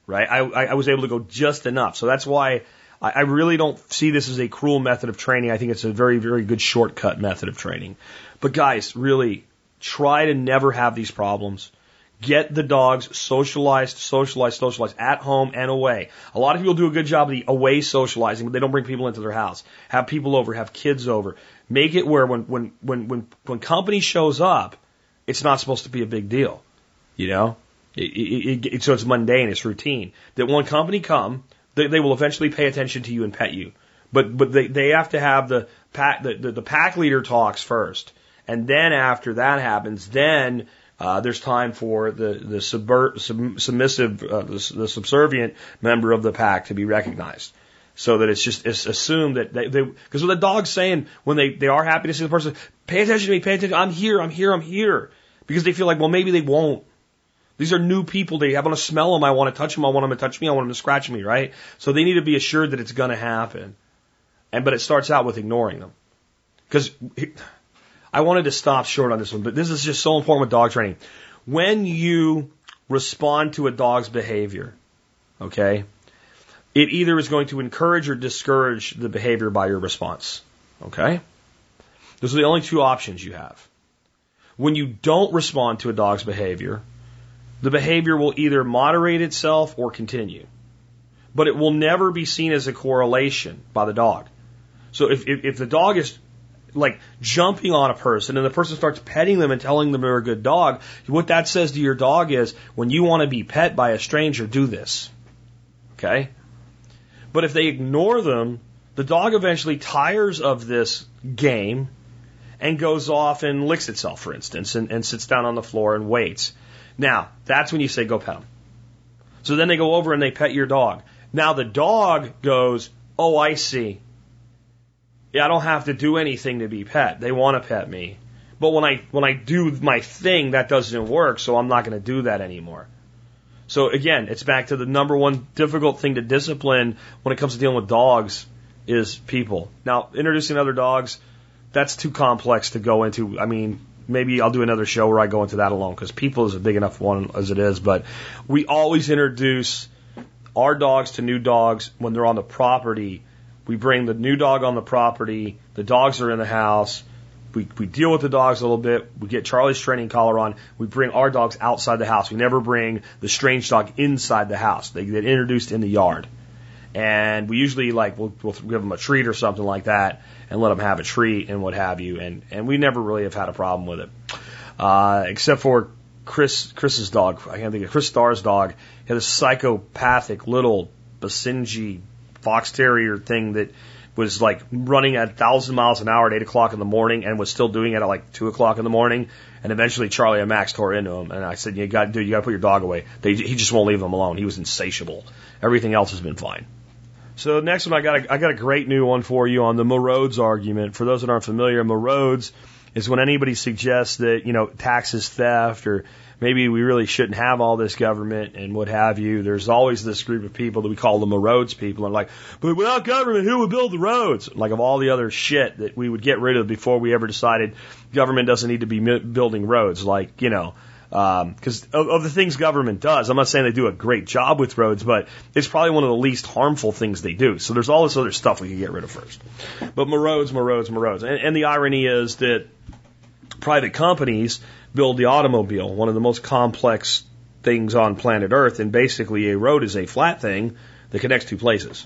Right? I, I was able to go just enough. So that's why I, I really don't see this as a cruel method of training. I think it's a very, very good shortcut method of training. But guys, really, try to never have these problems. Get the dogs socialized, socialized, socialized at home and away. A lot of people do a good job of the away socializing, but they don't bring people into their house. Have people over, have kids over. Make it where when when when when when company shows up, it's not supposed to be a big deal. You know, it, it, it, so it's mundane, it's routine. That when company come, they, they will eventually pay attention to you and pet you. But but they they have to have the pack the, the, the pack leader talks first, and then after that happens, then uh, there's time for the the subver- sub- submissive, uh, the, the subservient member of the pack to be recognized so that it's just it's assumed that they because what the dog's saying when they they are happy to see the person, pay attention to me, pay attention, I'm here, I'm here, I'm here, because they feel like well maybe they won't. These are new people. They I want to smell them. I want to touch them. I want them to touch me. I want them to scratch me. Right. So they need to be assured that it's going to happen. And but it starts out with ignoring them because I wanted to stop short on this one, but this is just so important with dog training. When you respond to a dog's behavior, okay, it either is going to encourage or discourage the behavior by your response. Okay? Those are the only two options you have. When you don't respond to a dog's behavior, the behavior will either moderate itself or continue. But it will never be seen as a correlation by the dog. So if, if, if the dog is like jumping on a person and the person starts petting them and telling them they're a good dog, what that says to your dog is when you want to be pet by a stranger, do this. Okay? But if they ignore them, the dog eventually tires of this game and goes off and licks itself, for instance, and, and sits down on the floor and waits. Now, that's when you say go pet them. So then they go over and they pet your dog. Now the dog goes, oh, I see. Yeah, I don't have to do anything to be pet. They want to pet me. But when I when I do my thing, that doesn't work, so I'm not going to do that anymore. So again, it's back to the number one difficult thing to discipline when it comes to dealing with dogs is people. Now, introducing other dogs, that's too complex to go into. I mean, maybe I'll do another show where I go into that alone because people is a big enough one as it is. But we always introduce our dogs to new dogs when they're on the property. We bring the new dog on the property. The dogs are in the house. We, we deal with the dogs a little bit. We get Charlie's training collar on. We bring our dogs outside the house. We never bring the strange dog inside the house. They get introduced in the yard. And we usually like, we'll, we'll give them a treat or something like that and let them have a treat and what have you. And, and we never really have had a problem with it. Uh, except for Chris, Chris's dog. I can't think of Chris Starr's dog. He had a psychopathic little Basenji fox terrier thing that was like running at a thousand miles an hour at eight o'clock in the morning and was still doing it at like two o'clock in the morning. And eventually Charlie and Max tore into him. And I said, you got, dude, you got to put your dog away. They, he just won't leave him alone. He was insatiable. Everything else has been fine. So next one, I got a, I got a great new one for you on the Marodes argument. For those that aren't familiar, Marodes is when anybody suggests that you know tax is theft or maybe we really shouldn't have all this government and what have you. There's always this group of people that we call the roads people and like, but without government, who would build the roads? Like of all the other shit that we would get rid of before we ever decided government doesn't need to be building roads. Like, you know, because um, of, of the things government does, I'm not saying they do a great job with roads, but it's probably one of the least harmful things they do. So there's all this other stuff we can get rid of first. But more roads, more roads, roads. And, and the irony is that private companies build the automobile, one of the most complex things on planet Earth, and basically a road is a flat thing that connects two places,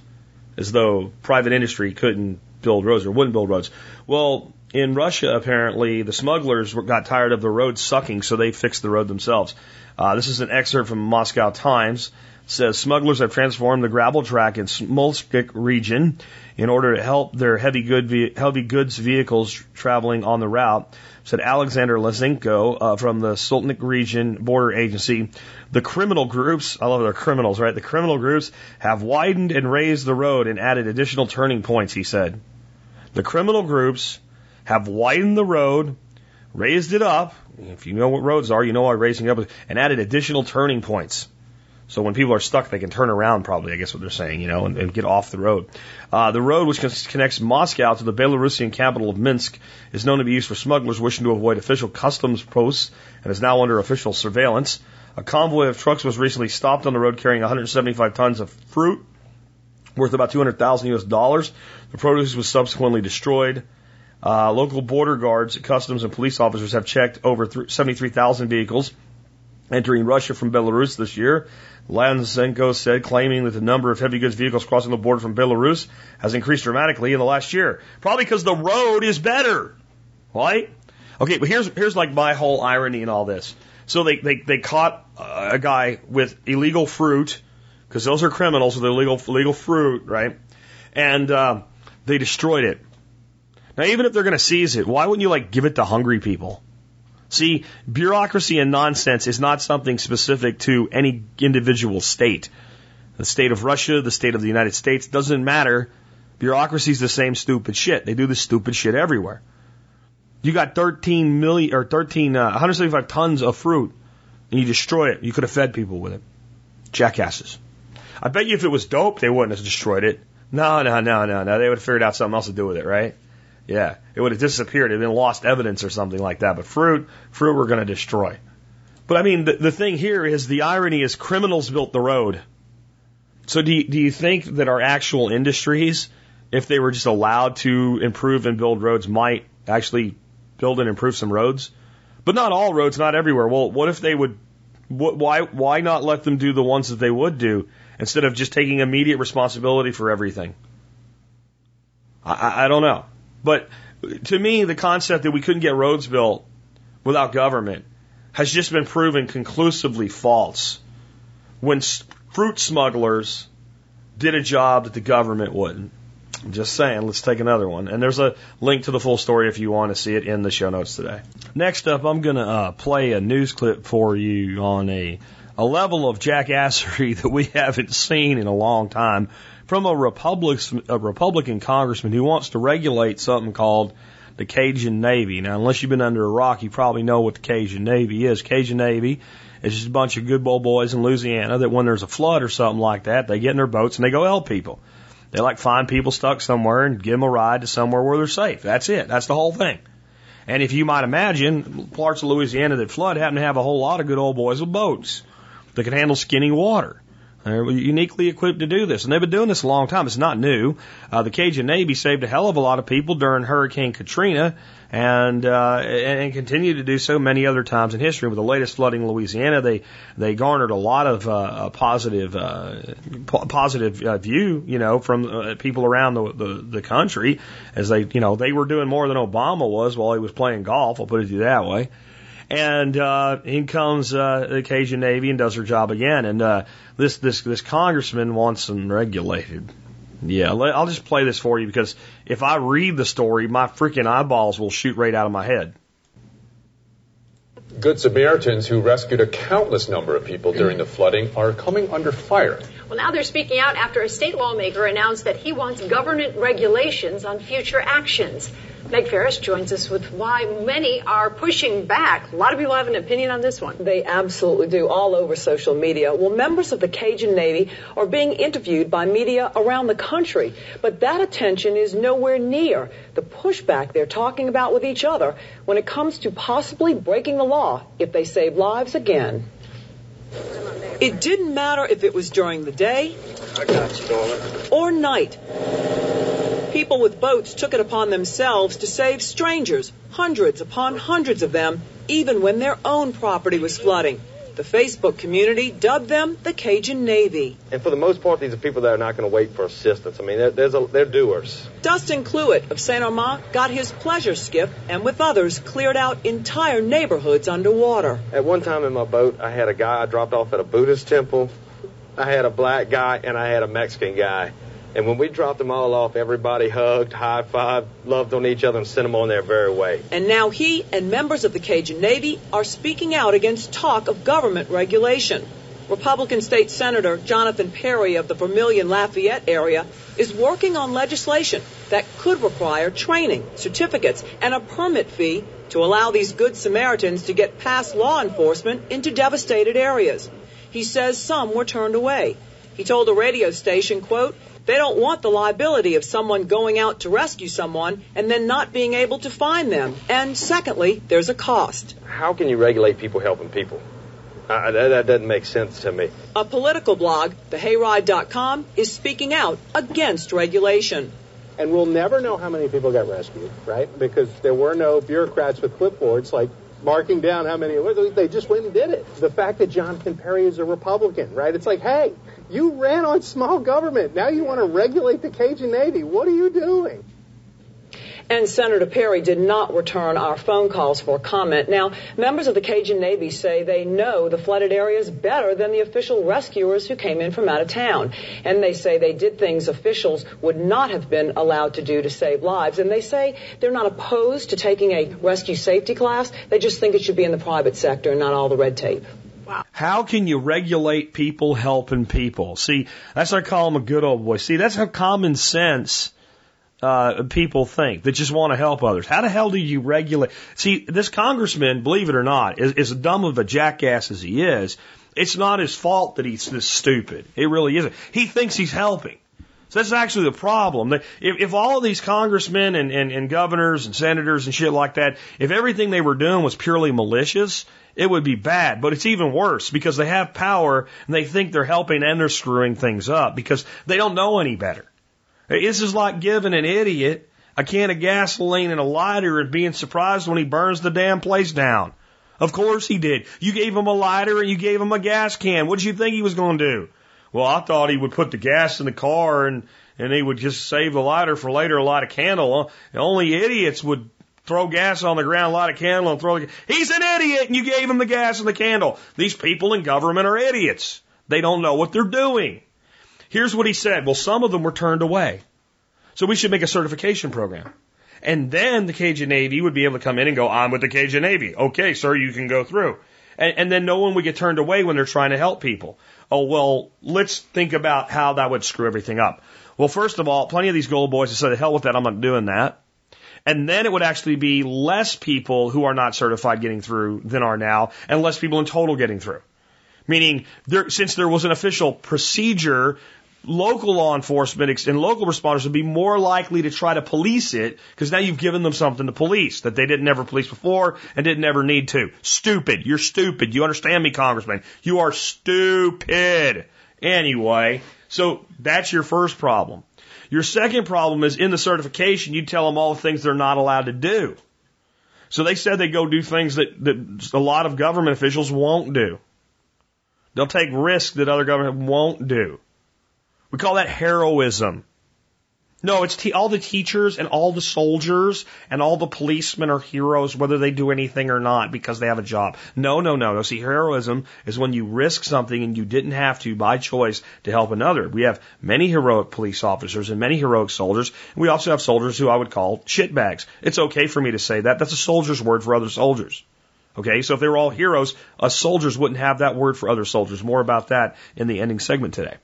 as though private industry couldn't build roads or wouldn't build roads. Well, in Russia, apparently, the smugglers got tired of the road sucking, so they fixed the road themselves. Uh, this is an excerpt from Moscow Times. It says smugglers have transformed the gravel track in Smolensk region in order to help their heavy, good, heavy goods vehicles traveling on the route. Said Alexander Lazenko uh, from the Sultanik region border agency. The criminal groups, I love their criminals, right? The criminal groups have widened and raised the road and added additional turning points, he said. The criminal groups have widened the road, raised it up. If you know what roads are, you know why raising it up, and added additional turning points. So when people are stuck, they can turn around, probably, I guess what they're saying, you know, and, and get off the road. Uh, the road, which connects Moscow to the Belarusian capital of Minsk, is known to be used for smugglers wishing to avoid official customs posts and is now under official surveillance. A convoy of trucks was recently stopped on the road carrying 175 tons of fruit worth about 200,000 US dollars. The produce was subsequently destroyed. Uh, local border guards, customs, and police officers have checked over 73,000 vehicles entering Russia from Belarus this year. Lanzenko said, claiming that the number of heavy goods vehicles crossing the border from Belarus has increased dramatically in the last year. Probably because the road is better. Right? Okay, but here's, here's like my whole irony in all this. So they, they, they caught a guy with illegal fruit, because those are criminals with illegal, illegal fruit, right? And, uh, they destroyed it. Now, even if they're going to seize it, why wouldn't you like give it to hungry people? See, bureaucracy and nonsense is not something specific to any individual state. The state of Russia, the state of the United States, doesn't matter. Bureaucracy is the same stupid shit. They do this stupid shit everywhere. You got 13 million or 13, uh, 175 tons of fruit and you destroy it. You could have fed people with it. Jackasses. I bet you if it was dope, they wouldn't have destroyed it. No, no, no, no, no. They would have figured out something else to do with it, right? Yeah, it would have disappeared. It would have been lost evidence or something like that. But fruit, fruit we're going to destroy. But I mean, the, the thing here is the irony is criminals built the road. So do you, do you think that our actual industries, if they were just allowed to improve and build roads, might actually build and improve some roads? But not all roads, not everywhere. Well, what if they would? What, why why not let them do the ones that they would do instead of just taking immediate responsibility for everything? I, I don't know. But to me, the concept that we couldn't get roads built without government has just been proven conclusively false. When fruit smugglers did a job that the government wouldn't. I'm just saying, let's take another one. And there's a link to the full story if you want to see it in the show notes today. Next up, I'm going to uh, play a news clip for you on a, a level of jackassery (laughs) that we haven't seen in a long time from a, a Republican congressman who wants to regulate something called the Cajun Navy. Now, unless you've been under a rock, you probably know what the Cajun Navy is. Cajun Navy is just a bunch of good old boys in Louisiana that when there's a flood or something like that, they get in their boats and they go help people. They like find people stuck somewhere and give them a ride to somewhere where they're safe. That's it. That's the whole thing. And if you might imagine, parts of Louisiana that flood happen to have a whole lot of good old boys with boats that can handle skinny water. They're uniquely equipped to do this. And they've been doing this a long time. It's not new. Uh, the Cajun Navy saved a hell of a lot of people during Hurricane Katrina and, uh, and continue to do so many other times in history. With the latest flooding in Louisiana, they, they garnered a lot of, uh, positive, uh, positive uh, view, you know, from uh, people around the, the, the country as they, you know, they were doing more than Obama was while he was playing golf. I'll put it that way. And uh, in comes uh, the Cajun Navy and does her job again. And uh, this this this congressman wants them regulated. Yeah, I'll just play this for you because if I read the story, my freaking eyeballs will shoot right out of my head. Good Samaritans who rescued a countless number of people during the flooding are coming under fire. Well, now they're speaking out after a state lawmaker announced that he wants government regulations on future actions. Meg Ferris joins us with why many are pushing back. A lot of people have an opinion on this one. They absolutely do, all over social media. Well, members of the Cajun Navy are being interviewed by media around the country, but that attention is nowhere near the pushback they're talking about with each other when it comes to possibly breaking the law if they save lives again. It didn't matter if it was during the day or night people with boats took it upon themselves to save strangers, hundreds upon hundreds of them, even when their own property was flooding. The Facebook community dubbed them the Cajun Navy. And for the most part, these are people that are not going to wait for assistance. I mean, they're, a, they're doers. Dustin Cluett of St. Amant got his pleasure skiff and with others cleared out entire neighborhoods underwater. At one time in my boat, I had a guy I dropped off at a Buddhist temple. I had a black guy and I had a Mexican guy. And when we dropped them all off, everybody hugged, high fived, loved on each other, and sent them on their very way. And now he and members of the Cajun Navy are speaking out against talk of government regulation. Republican State Senator Jonathan Perry of the Vermilion Lafayette area is working on legislation that could require training, certificates, and a permit fee to allow these good Samaritans to get past law enforcement into devastated areas. He says some were turned away. He told a radio station, quote, they don't want the liability of someone going out to rescue someone and then not being able to find them. And secondly, there's a cost. How can you regulate people helping people? Uh, that, that, doesn't make sense to me. A political blog, thehayride.com, is speaking out against regulation. And we'll never know how many people got rescued, right? Because there were no bureaucrats with clipboards like marking down how many. It was. They just went and did it. The fact that Jonathan Perry is a Republican, right? It's like, hey, you ran on small government. Now you want to regulate the Cajun Navy. What are you doing? And Senator Perry did not return our phone calls for comment. Now, members of the Cajun Navy say they know the flooded areas better than the official rescuers who came in from out of town. And they say they did things officials would not have been allowed to do to save lives. And they say they're not opposed to taking a rescue safety class. They just think it should be in the private sector and not all the red tape. How can you regulate people helping people? See, that's I call them a good old boy. See, that's how common sense uh, people think that just want to help others. How the hell do you regulate? See, this congressman, believe it or not, is, is dumb of a jackass as he is. It's not his fault that he's this stupid. It really isn't. He thinks he's helping. So that's actually the problem. If, if all of these congressmen and, and, and governors and senators and shit like that, if everything they were doing was purely malicious, it would be bad. But it's even worse because they have power and they think they're helping and they're screwing things up because they don't know any better. This is like giving an idiot a can of gasoline and a lighter and being surprised when he burns the damn place down. Of course he did. You gave him a lighter and you gave him a gas can. What did you think he was going to do? Well, I thought he would put the gas in the car and and he would just save the lighter for later, light a candle. Uh, only idiots would throw gas on the ground, light a candle, and throw. The, he's an idiot, and you gave him the gas and the candle. These people in government are idiots. They don't know what they're doing. Here's what he said. Well, some of them were turned away. So we should make a certification program. And then the Cajun Navy would be able to come in and go, I'm with the Cajun Navy. Okay, sir, you can go through. And, and then no one would get turned away when they're trying to help people. Oh, well, let's think about how that would screw everything up. Well, first of all, plenty of these gold boys have said, hell with that, I'm not doing that. And then it would actually be less people who are not certified getting through than are now, and less people in total getting through. Meaning, there, since there was an official procedure, local law enforcement and local responders would be more likely to try to police it because now you've given them something to police that they didn't ever police before and didn't ever need to. Stupid. You're stupid. You understand me, Congressman? You are stupid. Anyway, so that's your first problem. Your second problem is in the certification, you tell them all the things they're not allowed to do. So they said they go do things that, that a lot of government officials won't do. They'll take risks that other government won't do. We call that heroism. No, it's all the teachers and all the soldiers and all the policemen are heroes whether they do anything or not because they have a job. No, no, no, no. See, heroism is when you risk something and you didn't have to by choice to help another. We have many heroic police officers and many heroic soldiers. We also have soldiers who I would call shitbags. It's okay for me to say that. That's a soldier's word for other soldiers. Okay, so if they were all heroes, us soldiers wouldn't have that word for other soldiers. More about that in the ending segment today.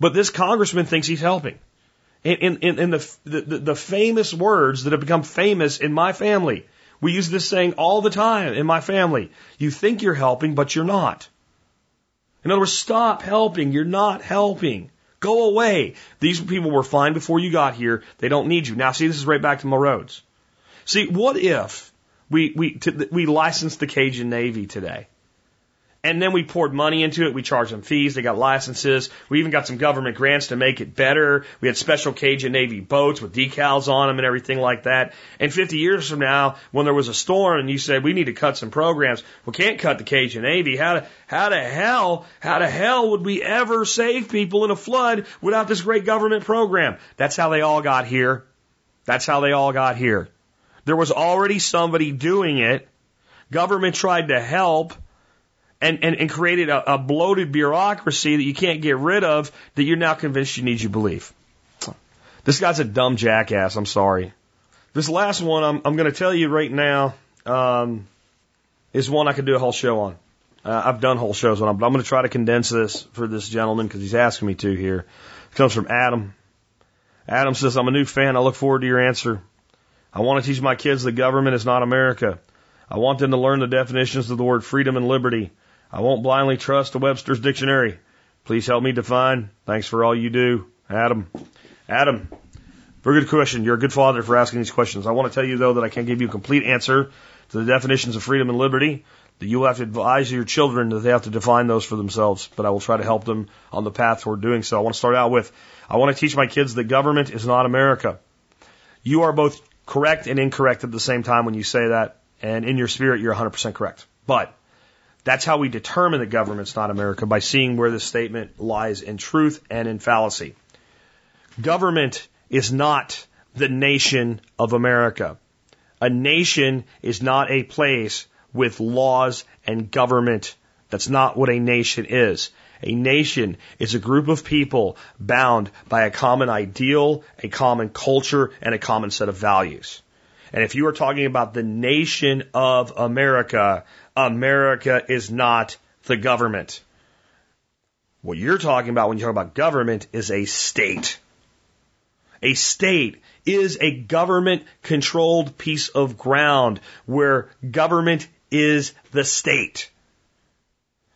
But this congressman thinks he's helping. In, in, in the, the, the famous words that have become famous in my family, we use this saying all the time in my family. You think you're helping, but you're not. In other words, stop helping. You're not helping. Go away. These people were fine before you got here. They don't need you. Now, see, this is right back to my roads. See, what if we, we, we licensed the Cajun Navy today? And then we poured money into it. We charged them fees. They got licenses. We even got some government grants to make it better. We had special Cajun Navy boats with decals on them and everything like that. And 50 years from now, when there was a storm and you said, we need to cut some programs, we can't cut the Cajun Navy. How to, how the hell, how the hell would we ever save people in a flood without this great government program? That's how they all got here. That's how they all got here. There was already somebody doing it. Government tried to help and, and, and created a, a bloated bureaucracy that you can't get rid of that you're now convinced you need your belief. This guy's a dumb jackass. I'm sorry. This last one, I'm, I'm going to tell you right now, um, is one I could do a whole show on. Uh, I've done whole shows on, but I'm going to try to condense this for this gentleman because he's asking me to here. It comes from Adam. Adam says, I'm a new fan. I look forward to your answer. I want to teach my kids the government is not America. I want them to learn the definitions of the word freedom and liberty. I won't blindly trust the Webster's dictionary. Please help me define. Thanks for all you do, Adam. Adam, very good question. You're a good father for asking these questions. I want to tell you though that I can't give you a complete answer to the definitions of freedom and liberty. That you will have to advise your children that they have to define those for themselves. But I will try to help them on the path toward doing so. I want to start out with, I want to teach my kids that government is not America. You are both correct and incorrect at the same time when you say that. And in your spirit, you're 100% correct. But that's how we determine that government's not America by seeing where the statement lies in truth and in fallacy. Government is not the nation of America. A nation is not a place with laws and government. That's not what a nation is. A nation is a group of people bound by a common ideal, a common culture, and a common set of values. And if you are talking about the nation of America, America is not the government. What you're talking about when you talk about government is a state. A state is a government controlled piece of ground where government is the state.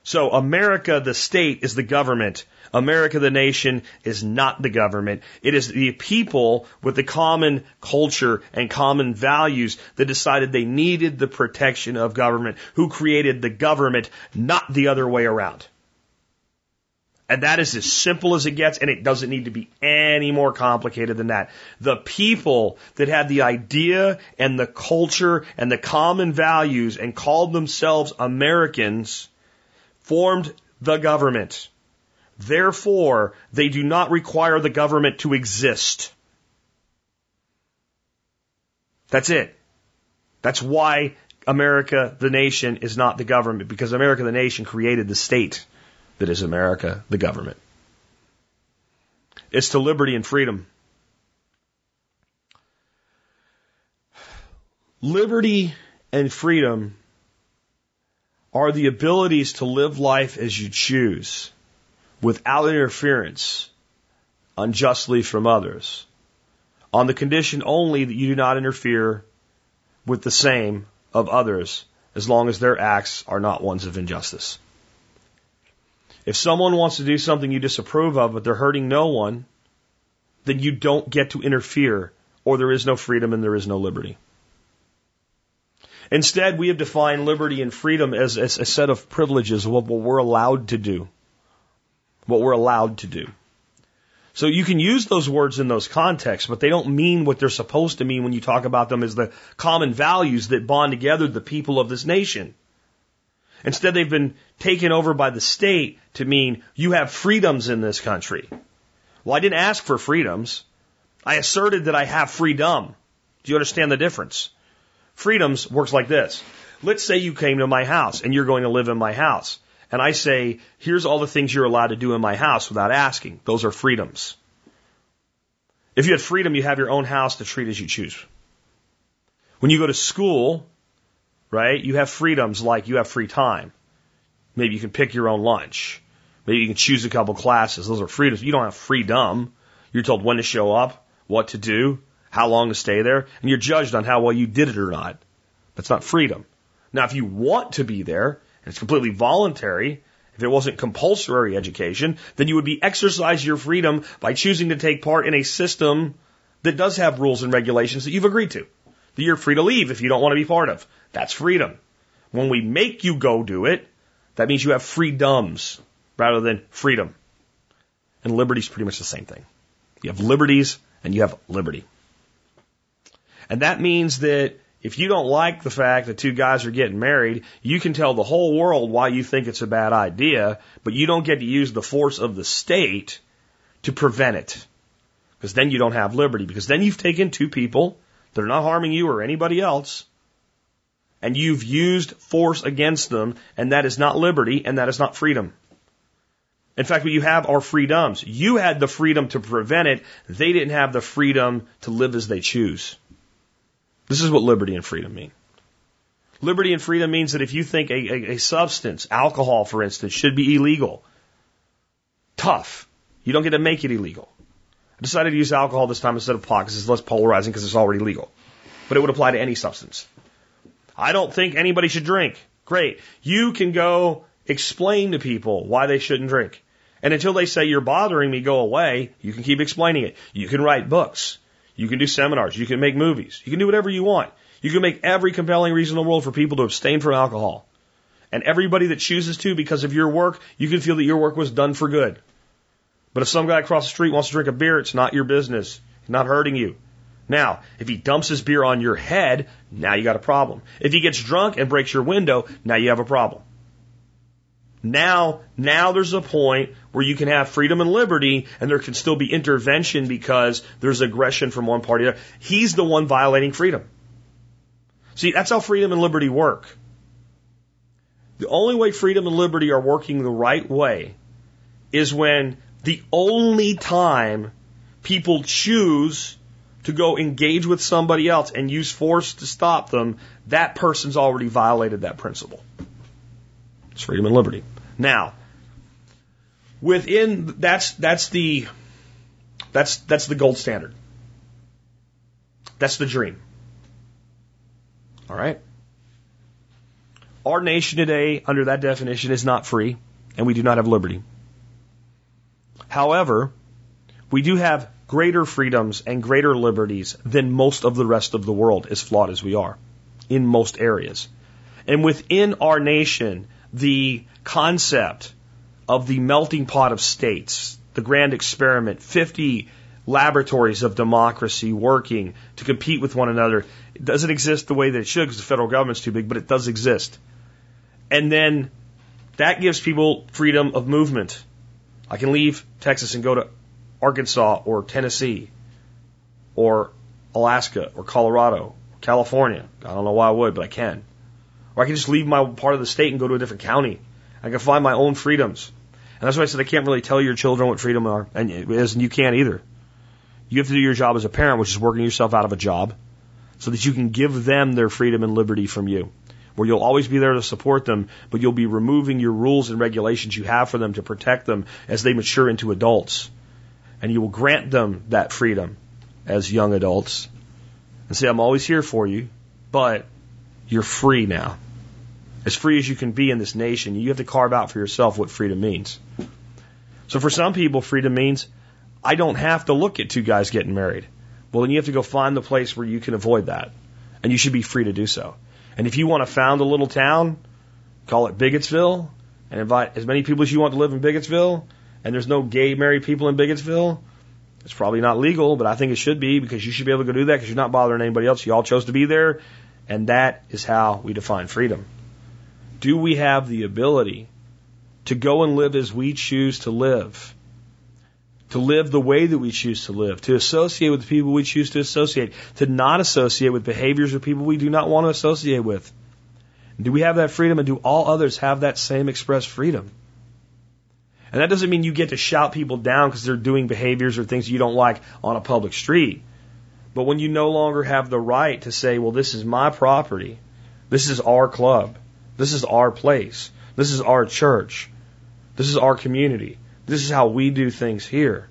So America, the state, is the government. America, the nation, is not the government. It is the people with the common culture and common values that decided they needed the protection of government, who created the government, not the other way around. And that is as simple as it gets, and it doesn't need to be any more complicated than that. The people that had the idea and the culture and the common values and called themselves Americans formed the government. Therefore, they do not require the government to exist. That's it. That's why America, the nation, is not the government, because America, the nation, created the state that is America, the government. It's to liberty and freedom. Liberty and freedom are the abilities to live life as you choose without interference unjustly from others, on the condition only that you do not interfere with the same of others as long as their acts are not ones of injustice. If someone wants to do something you disapprove of, but they're hurting no one, then you don't get to interfere, or there is no freedom and there is no liberty. Instead, we have defined liberty and freedom as, as a set of privileges, what, what we're allowed to do. What we're allowed to do. So you can use those words in those contexts, but they don't mean what they're supposed to mean when you talk about them as the common values that bond together the people of this nation. Instead, they've been taken over by the state to mean you have freedoms in this country. Well, I didn't ask for freedoms. I asserted that I have freedom. Do you understand the difference? Freedoms works like this. Let's say you came to my house and you're going to live in my house. And I say, here's all the things you're allowed to do in my house without asking. Those are freedoms. If you had freedom, you have your own house to treat as you choose. When you go to school, right, you have freedoms like you have free time. Maybe you can pick your own lunch. Maybe you can choose a couple classes. Those are freedoms. You don't have freedom. You're told when to show up, what to do, how long to stay there, and you're judged on how well you did it or not. That's not freedom. Now, if you want to be there, it's completely voluntary, if it wasn't compulsory education, then you would be exercising your freedom by choosing to take part in a system that does have rules and regulations that you've agreed to. That you're free to leave if you don't want to be part of. That's freedom. When we make you go do it, that means you have freedoms rather than freedom. And liberty is pretty much the same thing. You have liberties and you have liberty. And that means that if you don't like the fact that two guys are getting married, you can tell the whole world why you think it's a bad idea, but you don't get to use the force of the state to prevent it. Because then you don't have liberty. Because then you've taken two people that are not harming you or anybody else, and you've used force against them, and that is not liberty, and that is not freedom. In fact, what you have are freedoms. You had the freedom to prevent it. They didn't have the freedom to live as they choose. This is what liberty and freedom mean. Liberty and freedom means that if you think a, a, a substance, alcohol for instance, should be illegal, tough. You don't get to make it illegal. I decided to use alcohol this time instead of pot because it's less polarizing because it's already legal. But it would apply to any substance. I don't think anybody should drink. Great. You can go explain to people why they shouldn't drink. And until they say you're bothering me, go away, you can keep explaining it. You can write books. You can do seminars. You can make movies. You can do whatever you want. You can make every compelling reason in the world for people to abstain from alcohol. And everybody that chooses to because of your work, you can feel that your work was done for good. But if some guy across the street wants to drink a beer, it's not your business. It's not hurting you. Now, if he dumps his beer on your head, now you got a problem. If he gets drunk and breaks your window, now you have a problem. Now, now there's a point where you can have freedom and liberty and there can still be intervention because there's aggression from one party. He's the one violating freedom. See, that's how freedom and liberty work. The only way freedom and liberty are working the right way is when the only time people choose to go engage with somebody else and use force to stop them, that person's already violated that principle. It's freedom and liberty. Now, within that's that's the that's that's the gold standard. That's the dream. All right. Our nation today, under that definition, is not free, and we do not have liberty. However, we do have greater freedoms and greater liberties than most of the rest of the world, as flawed as we are, in most areas. And within our nation, the concept of the melting pot of states, the grand experiment, 50 laboratories of democracy working to compete with one another. It doesn't exist the way that it should because the federal government's too big, but it does exist. And then that gives people freedom of movement. I can leave Texas and go to Arkansas or Tennessee or Alaska or Colorado or California. I don't know why I would, but I can. Or I can just leave my part of the state and go to a different county. I can find my own freedoms. And that's why I said I can't really tell your children what freedom are, and and you can't either. You have to do your job as a parent, which is working yourself out of a job, so that you can give them their freedom and liberty from you. Where you'll always be there to support them, but you'll be removing your rules and regulations you have for them to protect them as they mature into adults. And you will grant them that freedom as young adults. And say, I'm always here for you, but you're free now. As free as you can be in this nation, you have to carve out for yourself what freedom means. So for some people, freedom means I don't have to look at two guys getting married. Well, then you have to go find the place where you can avoid that. And you should be free to do so. And if you want to found a little town, call it Bigotsville, and invite as many people as you want to live in Bigotsville, and there's no gay married people in Bigotsville, it's probably not legal, but I think it should be because you should be able to go do that because you're not bothering anybody else. You all chose to be there, and that is how we define freedom. Do we have the ability to go and live as we choose to live? To live the way that we choose to live, to associate with the people we choose to associate, to not associate with behaviors or people we do not want to associate with. Do we have that freedom and do all others have that same express freedom? And that doesn't mean you get to shout people down because they're doing behaviors or things you don't like on a public street. But when you no longer have the right to say, well, this is my property, this is our club, this is our place, this is our church, this is our community, this is how we do things here.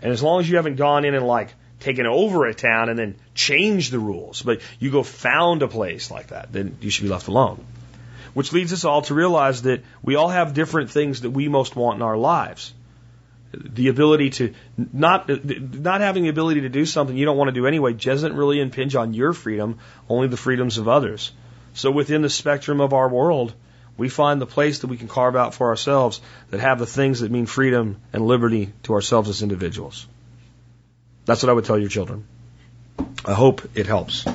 And as long as you haven't gone in and like taken over a town and then changed the rules, but you go found a place like that, then you should be left alone. Which leads us all to realize that we all have different things that we most want in our lives. The ability to not not having the ability to do something you don't want to do anyway doesn't really impinge on your freedom, only the freedoms of others. So within the spectrum of our world, we find the place that we can carve out for ourselves that have the things that mean freedom and liberty to ourselves as individuals. That's what I would tell your children. I hope it helps.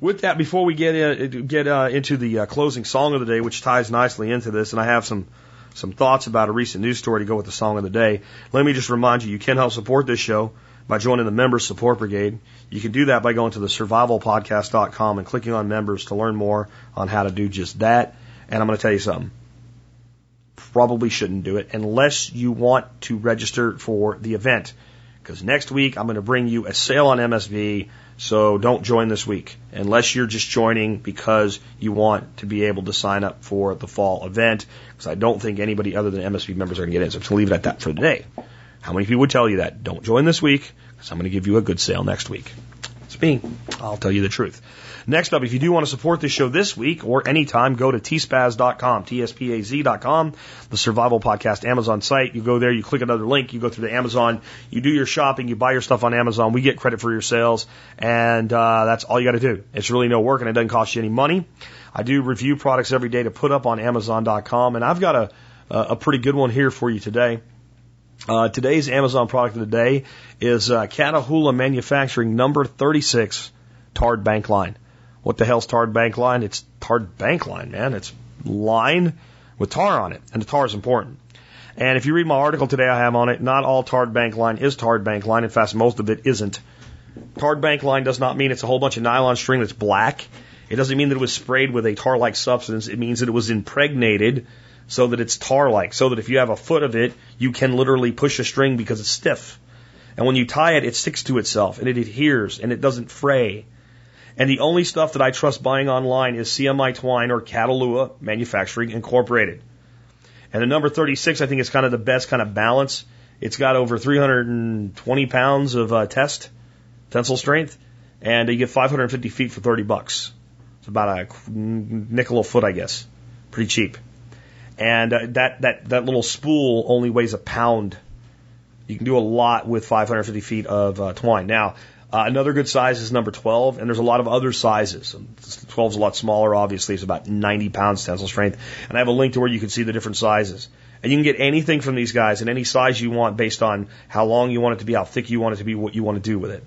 With that, before we get in, get uh, into the uh, closing song of the day, which ties nicely into this, and I have some some thoughts about a recent news story to go with the song of the day. Let me just remind you, you can help support this show by joining the Members Support Brigade. You can do that by going to the survivalpodcast.com and clicking on members to learn more on how to do just that. And I'm going to tell you something. Probably shouldn't do it unless you want to register for the event. Because next week I'm going to bring you a sale on MSB so don't join this week unless you're just joining because you want to be able to sign up for the fall event. Because I don't think anybody other than MSB members are going to get in. So I'm going to leave it at that for today. How many people would tell you that? Don't join this week because I'm going to give you a good sale next week. It's me. I'll tell you the truth. Next up, if you do want to support this show this week or anytime, go to tspaz.com, T-S-P-A-Z.com, the Survival Podcast Amazon site. You go there, you click another link, you go through to Amazon, you do your shopping, you buy your stuff on Amazon. We get credit for your sales, and uh, that's all you got to do. It's really no work, and it doesn't cost you any money. I do review products every day to put up on Amazon.com, and I've got a a pretty good one here for you today. Uh, today's Amazon product of the day is uh, Catahoula Manufacturing number 36 tarred bank line. What the hell's tarred bank line? It's tarred bank line, man. It's line with tar on it, and the tar is important. And if you read my article today I have on it, not all tarred bank line is tarred bank line. In fact, most of it isn't. Tarred bank line does not mean it's a whole bunch of nylon string that's black. It doesn't mean that it was sprayed with a tar-like substance. It means that it was impregnated so that it's tar-like, so that if you have a foot of it, you can literally push a string because it's stiff. And when you tie it, it sticks to itself and it adheres and it doesn't fray. And the only stuff that I trust buying online is CMI Twine or Catahoula Manufacturing Incorporated. And the number 36, I think, is kind of the best kind of balance. It's got over 320 pounds of uh, test tensile strength, and you get 550 feet for 30 bucks. It's about a nickel a foot, I guess. Pretty cheap. And uh, that that that little spool only weighs a pound. You can do a lot with 550 feet of uh, twine. Now, uh, another good size is number 12, and there's a lot of other sizes. 12 is a lot smaller, obviously. It's about 90 pounds tensile strength. And I have a link to where you can see the different sizes. And you can get anything from these guys in any size you want based on how long you want it to be, how thick you want it to be, what you want to do with it.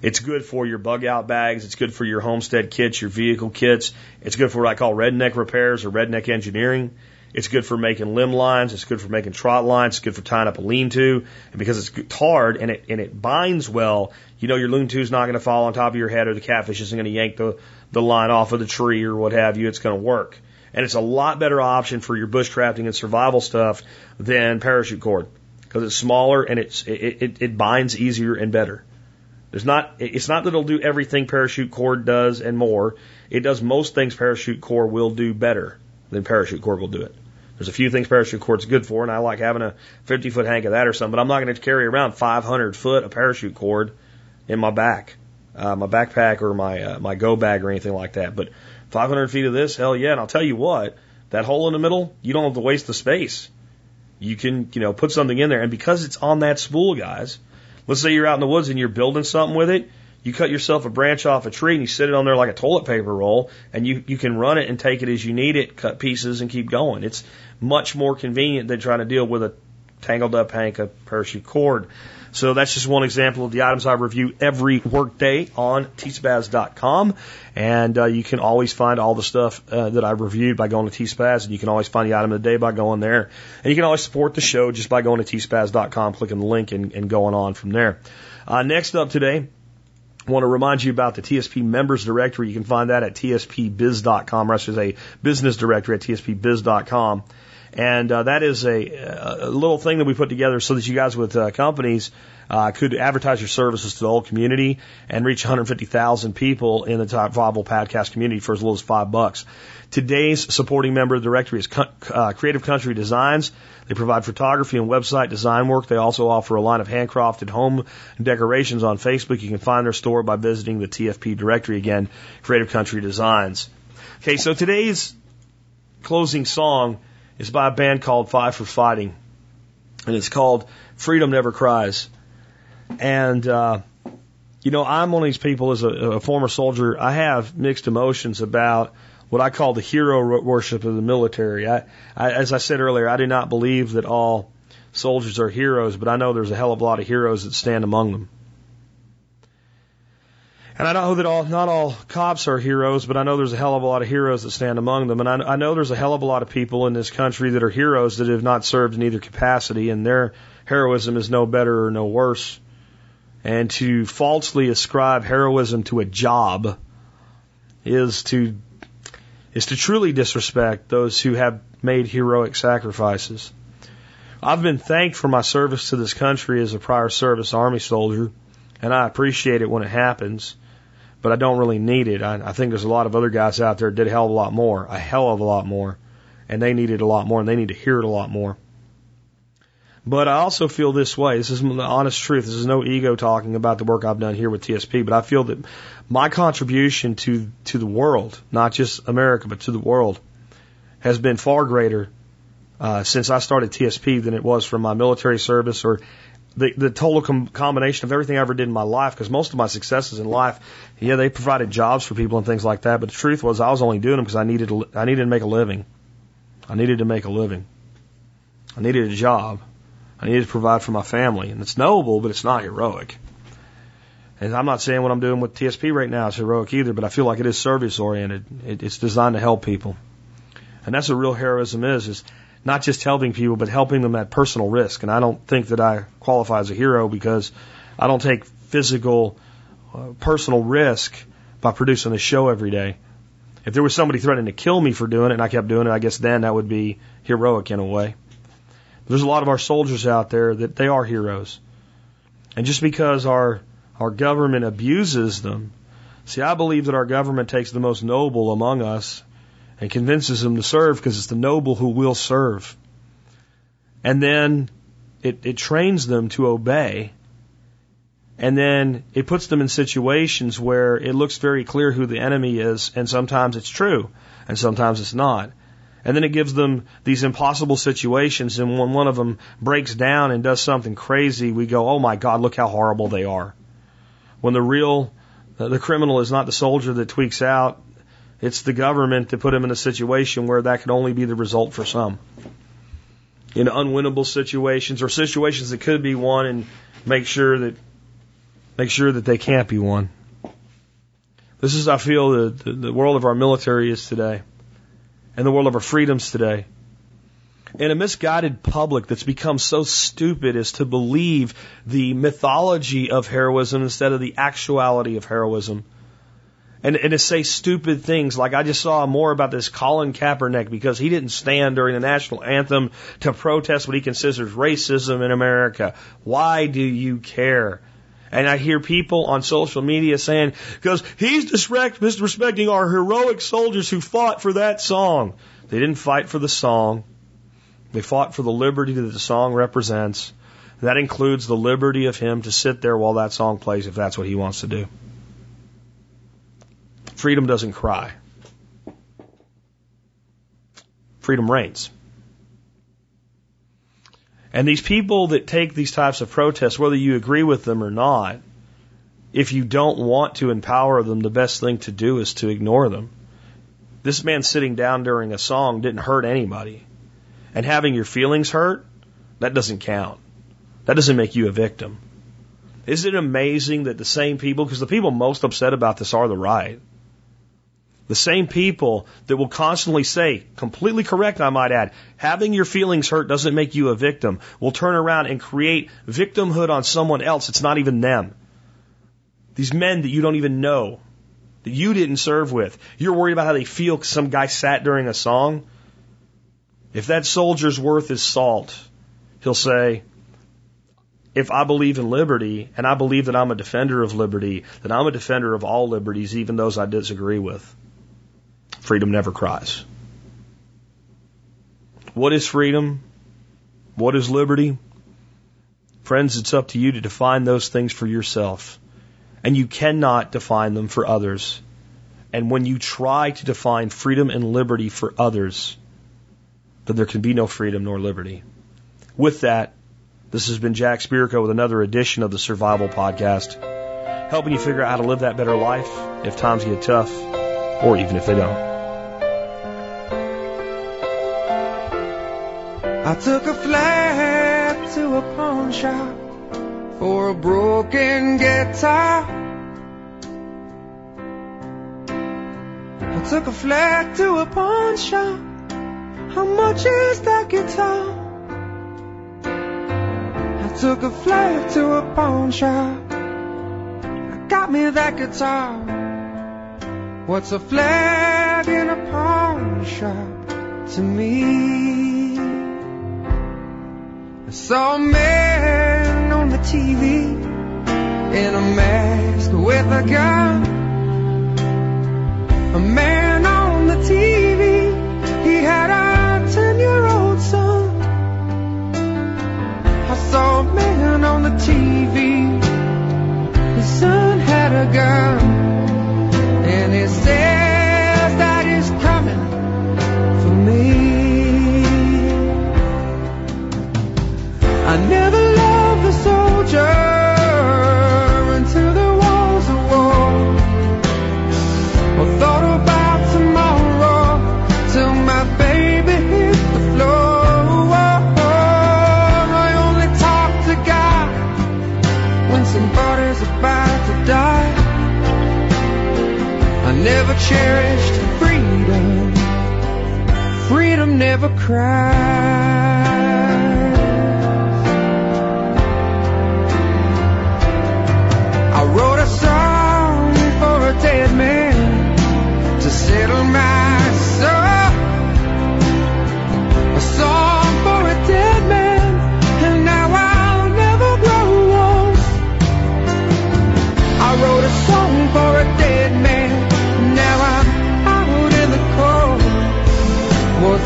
It's good for your bug out bags. It's good for your homestead kits, your vehicle kits. It's good for what I call redneck repairs or redneck engineering. It's good for making limb lines. It's good for making trot lines. It's good for tying up a lean-to. And because it's tarred and it, and it binds well, you know your lean-to is not going to fall on top of your head or the catfish isn't going to yank the, the line off of the tree or what have you. It's going to work. And it's a lot better option for your bush bushcrafting and survival stuff than parachute cord because it's smaller and it's, it, it, it binds easier and better. There's not, it's not that it'll do everything parachute cord does and more. It does most things parachute cord will do better than parachute cord will do it. There's a few things parachute cord's good for, and I like having a 50 foot hank of that or something, but I'm not going to carry around 500 foot of parachute cord in my back, uh, my backpack or my, uh, my go bag or anything like that. But 500 feet of this, hell yeah. And I'll tell you what, that hole in the middle, you don't have to waste the space. You can, you know, put something in there. And because it's on that spool, guys, let's say you're out in the woods and you're building something with it, you cut yourself a branch off a tree and you sit it on there like a toilet paper roll and you, you can run it and take it as you need it, cut pieces and keep going. It's much more convenient than trying to deal with a tangled up hank of parachute cord. So that's just one example of the items I review every workday on tspaz.com. And uh, you can always find all the stuff uh, that I reviewed by going to tspaz. And you can always find the item of the day by going there. And you can always support the show just by going to tspaz.com, clicking the link, and, and going on from there. Uh, next up today, Want to remind you about the TSP members directory. You can find that at tspbiz.com, or I should say business directory at tspbiz.com. And uh, that is a, a little thing that we put together so that you guys with uh, companies uh, could advertise your services to the whole community and reach 150,000 people in the top viable podcast community for as little as five bucks. Today's supporting member of the directory is uh, Creative Country Designs. They provide photography and website design work. They also offer a line of handcrafted home decorations on Facebook. You can find their store by visiting the TSP directory again, Creative Country Designs. Okay, so today's closing song is by a band called Five for Fighting, and it's called Freedom Never Cries. And uh, you know, I'm one of these people as a, a former soldier. I have mixed emotions about what I call the hero worship of the military. I, I, as I said earlier, I do not believe that all soldiers are heroes, but I know there's a hell of a lot of heroes that stand among them. And I know that all, not all cops are heroes, but I know there's a hell of a lot of heroes that stand among them. And I, I know there's a hell of a lot of people in this country that are heroes that have not served in either capacity, and their heroism is no better or no worse. And to falsely ascribe heroism to a job is to is to truly disrespect those who have made heroic sacrifices. I've been thanked for my service to this country as a prior service Army soldier, and I appreciate it when it happens but I don't really need it. I, I think there's a lot of other guys out there that did a hell of a lot more, a hell of a lot more, and they needed a lot more, and they need to hear it a lot more. But I also feel this way. This is the honest truth. This is no ego talking about the work I've done here with TSP, but I feel that my contribution to to the world, not just America, but to the world, has been far greater uh, since I started TSP than it was from my military service or the the total com- combination of everything I ever did in my life, because most of my successes in life, yeah, they provided jobs for people and things like that. But the truth was, I was only doing them because I needed to, I needed to make a living. I needed to make a living. I needed a job. I needed to provide for my family, and it's noble, but it's not heroic. And I'm not saying what I'm doing with TSP right now is heroic either, but I feel like it is service oriented. It, it's designed to help people, and that's what real heroism is: is not just helping people, but helping them at personal risk. And I don't think that I qualify as a hero because I don't take physical, uh, personal risk by producing a show every day. If there was somebody threatening to kill me for doing it and I kept doing it, I guess then that would be heroic in a way. There's a lot of our soldiers out there that they are heroes. And just because our, our government abuses them, see, I believe that our government takes the most noble among us and convinces them to serve because it's the noble who will serve. And then it, it trains them to obey. And then it puts them in situations where it looks very clear who the enemy is, and sometimes it's true, and sometimes it's not. And then it gives them these impossible situations, and when one of them breaks down and does something crazy, we go, oh my God, look how horrible they are. When the real, the criminal is not the soldier that tweaks out, it's the government to put him in a situation where that could only be the result for some. In unwinnable situations or situations that could be won and make sure that make sure that they can't be won. This is, I feel, the, the, the world of our military is today, and the world of our freedoms today. In a misguided public that's become so stupid as to believe the mythology of heroism instead of the actuality of heroism and, and to say stupid things like I just saw more about this Colin Kaepernick because he didn't stand during the national anthem to protest what he considers racism in America. Why do you care? And I hear people on social media saying, because he's disrespecting our heroic soldiers who fought for that song. They didn't fight for the song. They fought for the liberty that the song represents. That includes the liberty of him to sit there while that song plays if that's what he wants to do. Freedom doesn't cry. freedom reigns. And these people that take these types of protests, whether you agree with them or not, if you don't want to empower them, the best thing to do is to ignore them. This man sitting down during a song didn't hurt anybody. And having your feelings hurt, that doesn't count. That doesn't make you a victim. Isn't it amazing that the same people, because the people most upset about this are the right, the same people that will constantly say, completely correct, I might add, having your feelings hurt doesn't make you a victim, will turn around and create victimhood on someone else. It's not even them. These men that you don't even know, that you didn't serve with, you're worried about how they feel because some guy sat during a song. If that soldier's worth his salt, he'll say, if I believe in liberty and I believe that I'm a defender of liberty, then I'm a defender of all liberties, even those I disagree with. Freedom never cries. What is freedom? What is liberty? Friends, it's up to you to define those things for yourself. And you cannot define them for others. And when you try to define freedom and liberty for others, then there can be no freedom nor liberty. With that, this has been Jack Spirko with another edition of the Survival Podcast, helping you figure out how to live that better life if times get tough, or even if they don't. I took a flat to a pawn shop for a broken guitar. I took a flat to a pawn shop. How much is that guitar? I took a flat to a pawn shop. I got me that guitar. What's a flat in a pawn shop to me? I saw a man on the TV in a mask with a gun. A man I saw a man on the TV, his son had a gun, cherished freedom. Freedom never cries.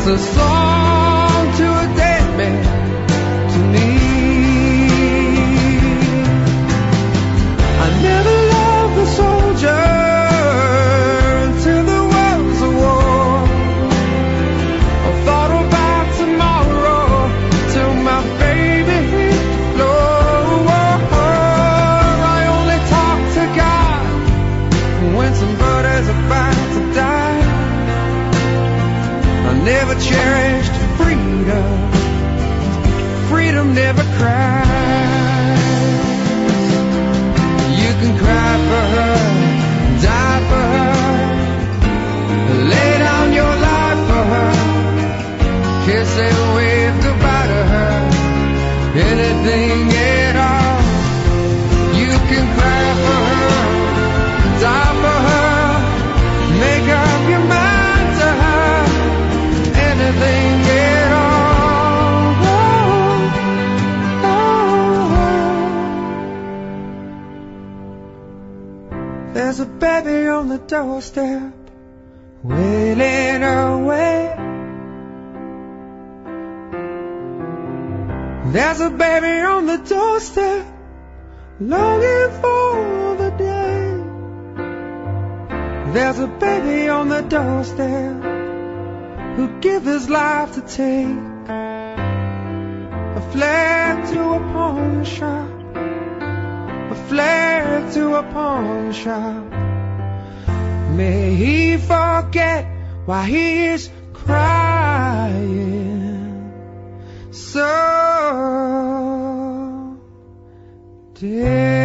A song baby on the doorstep, wailing away. There's a baby on the doorstep, longing for the day. There's a baby on the doorstep, who'd give his life to take a flare to a pawn shop, a flare to a pawn shop may he forget why he is crying so dear.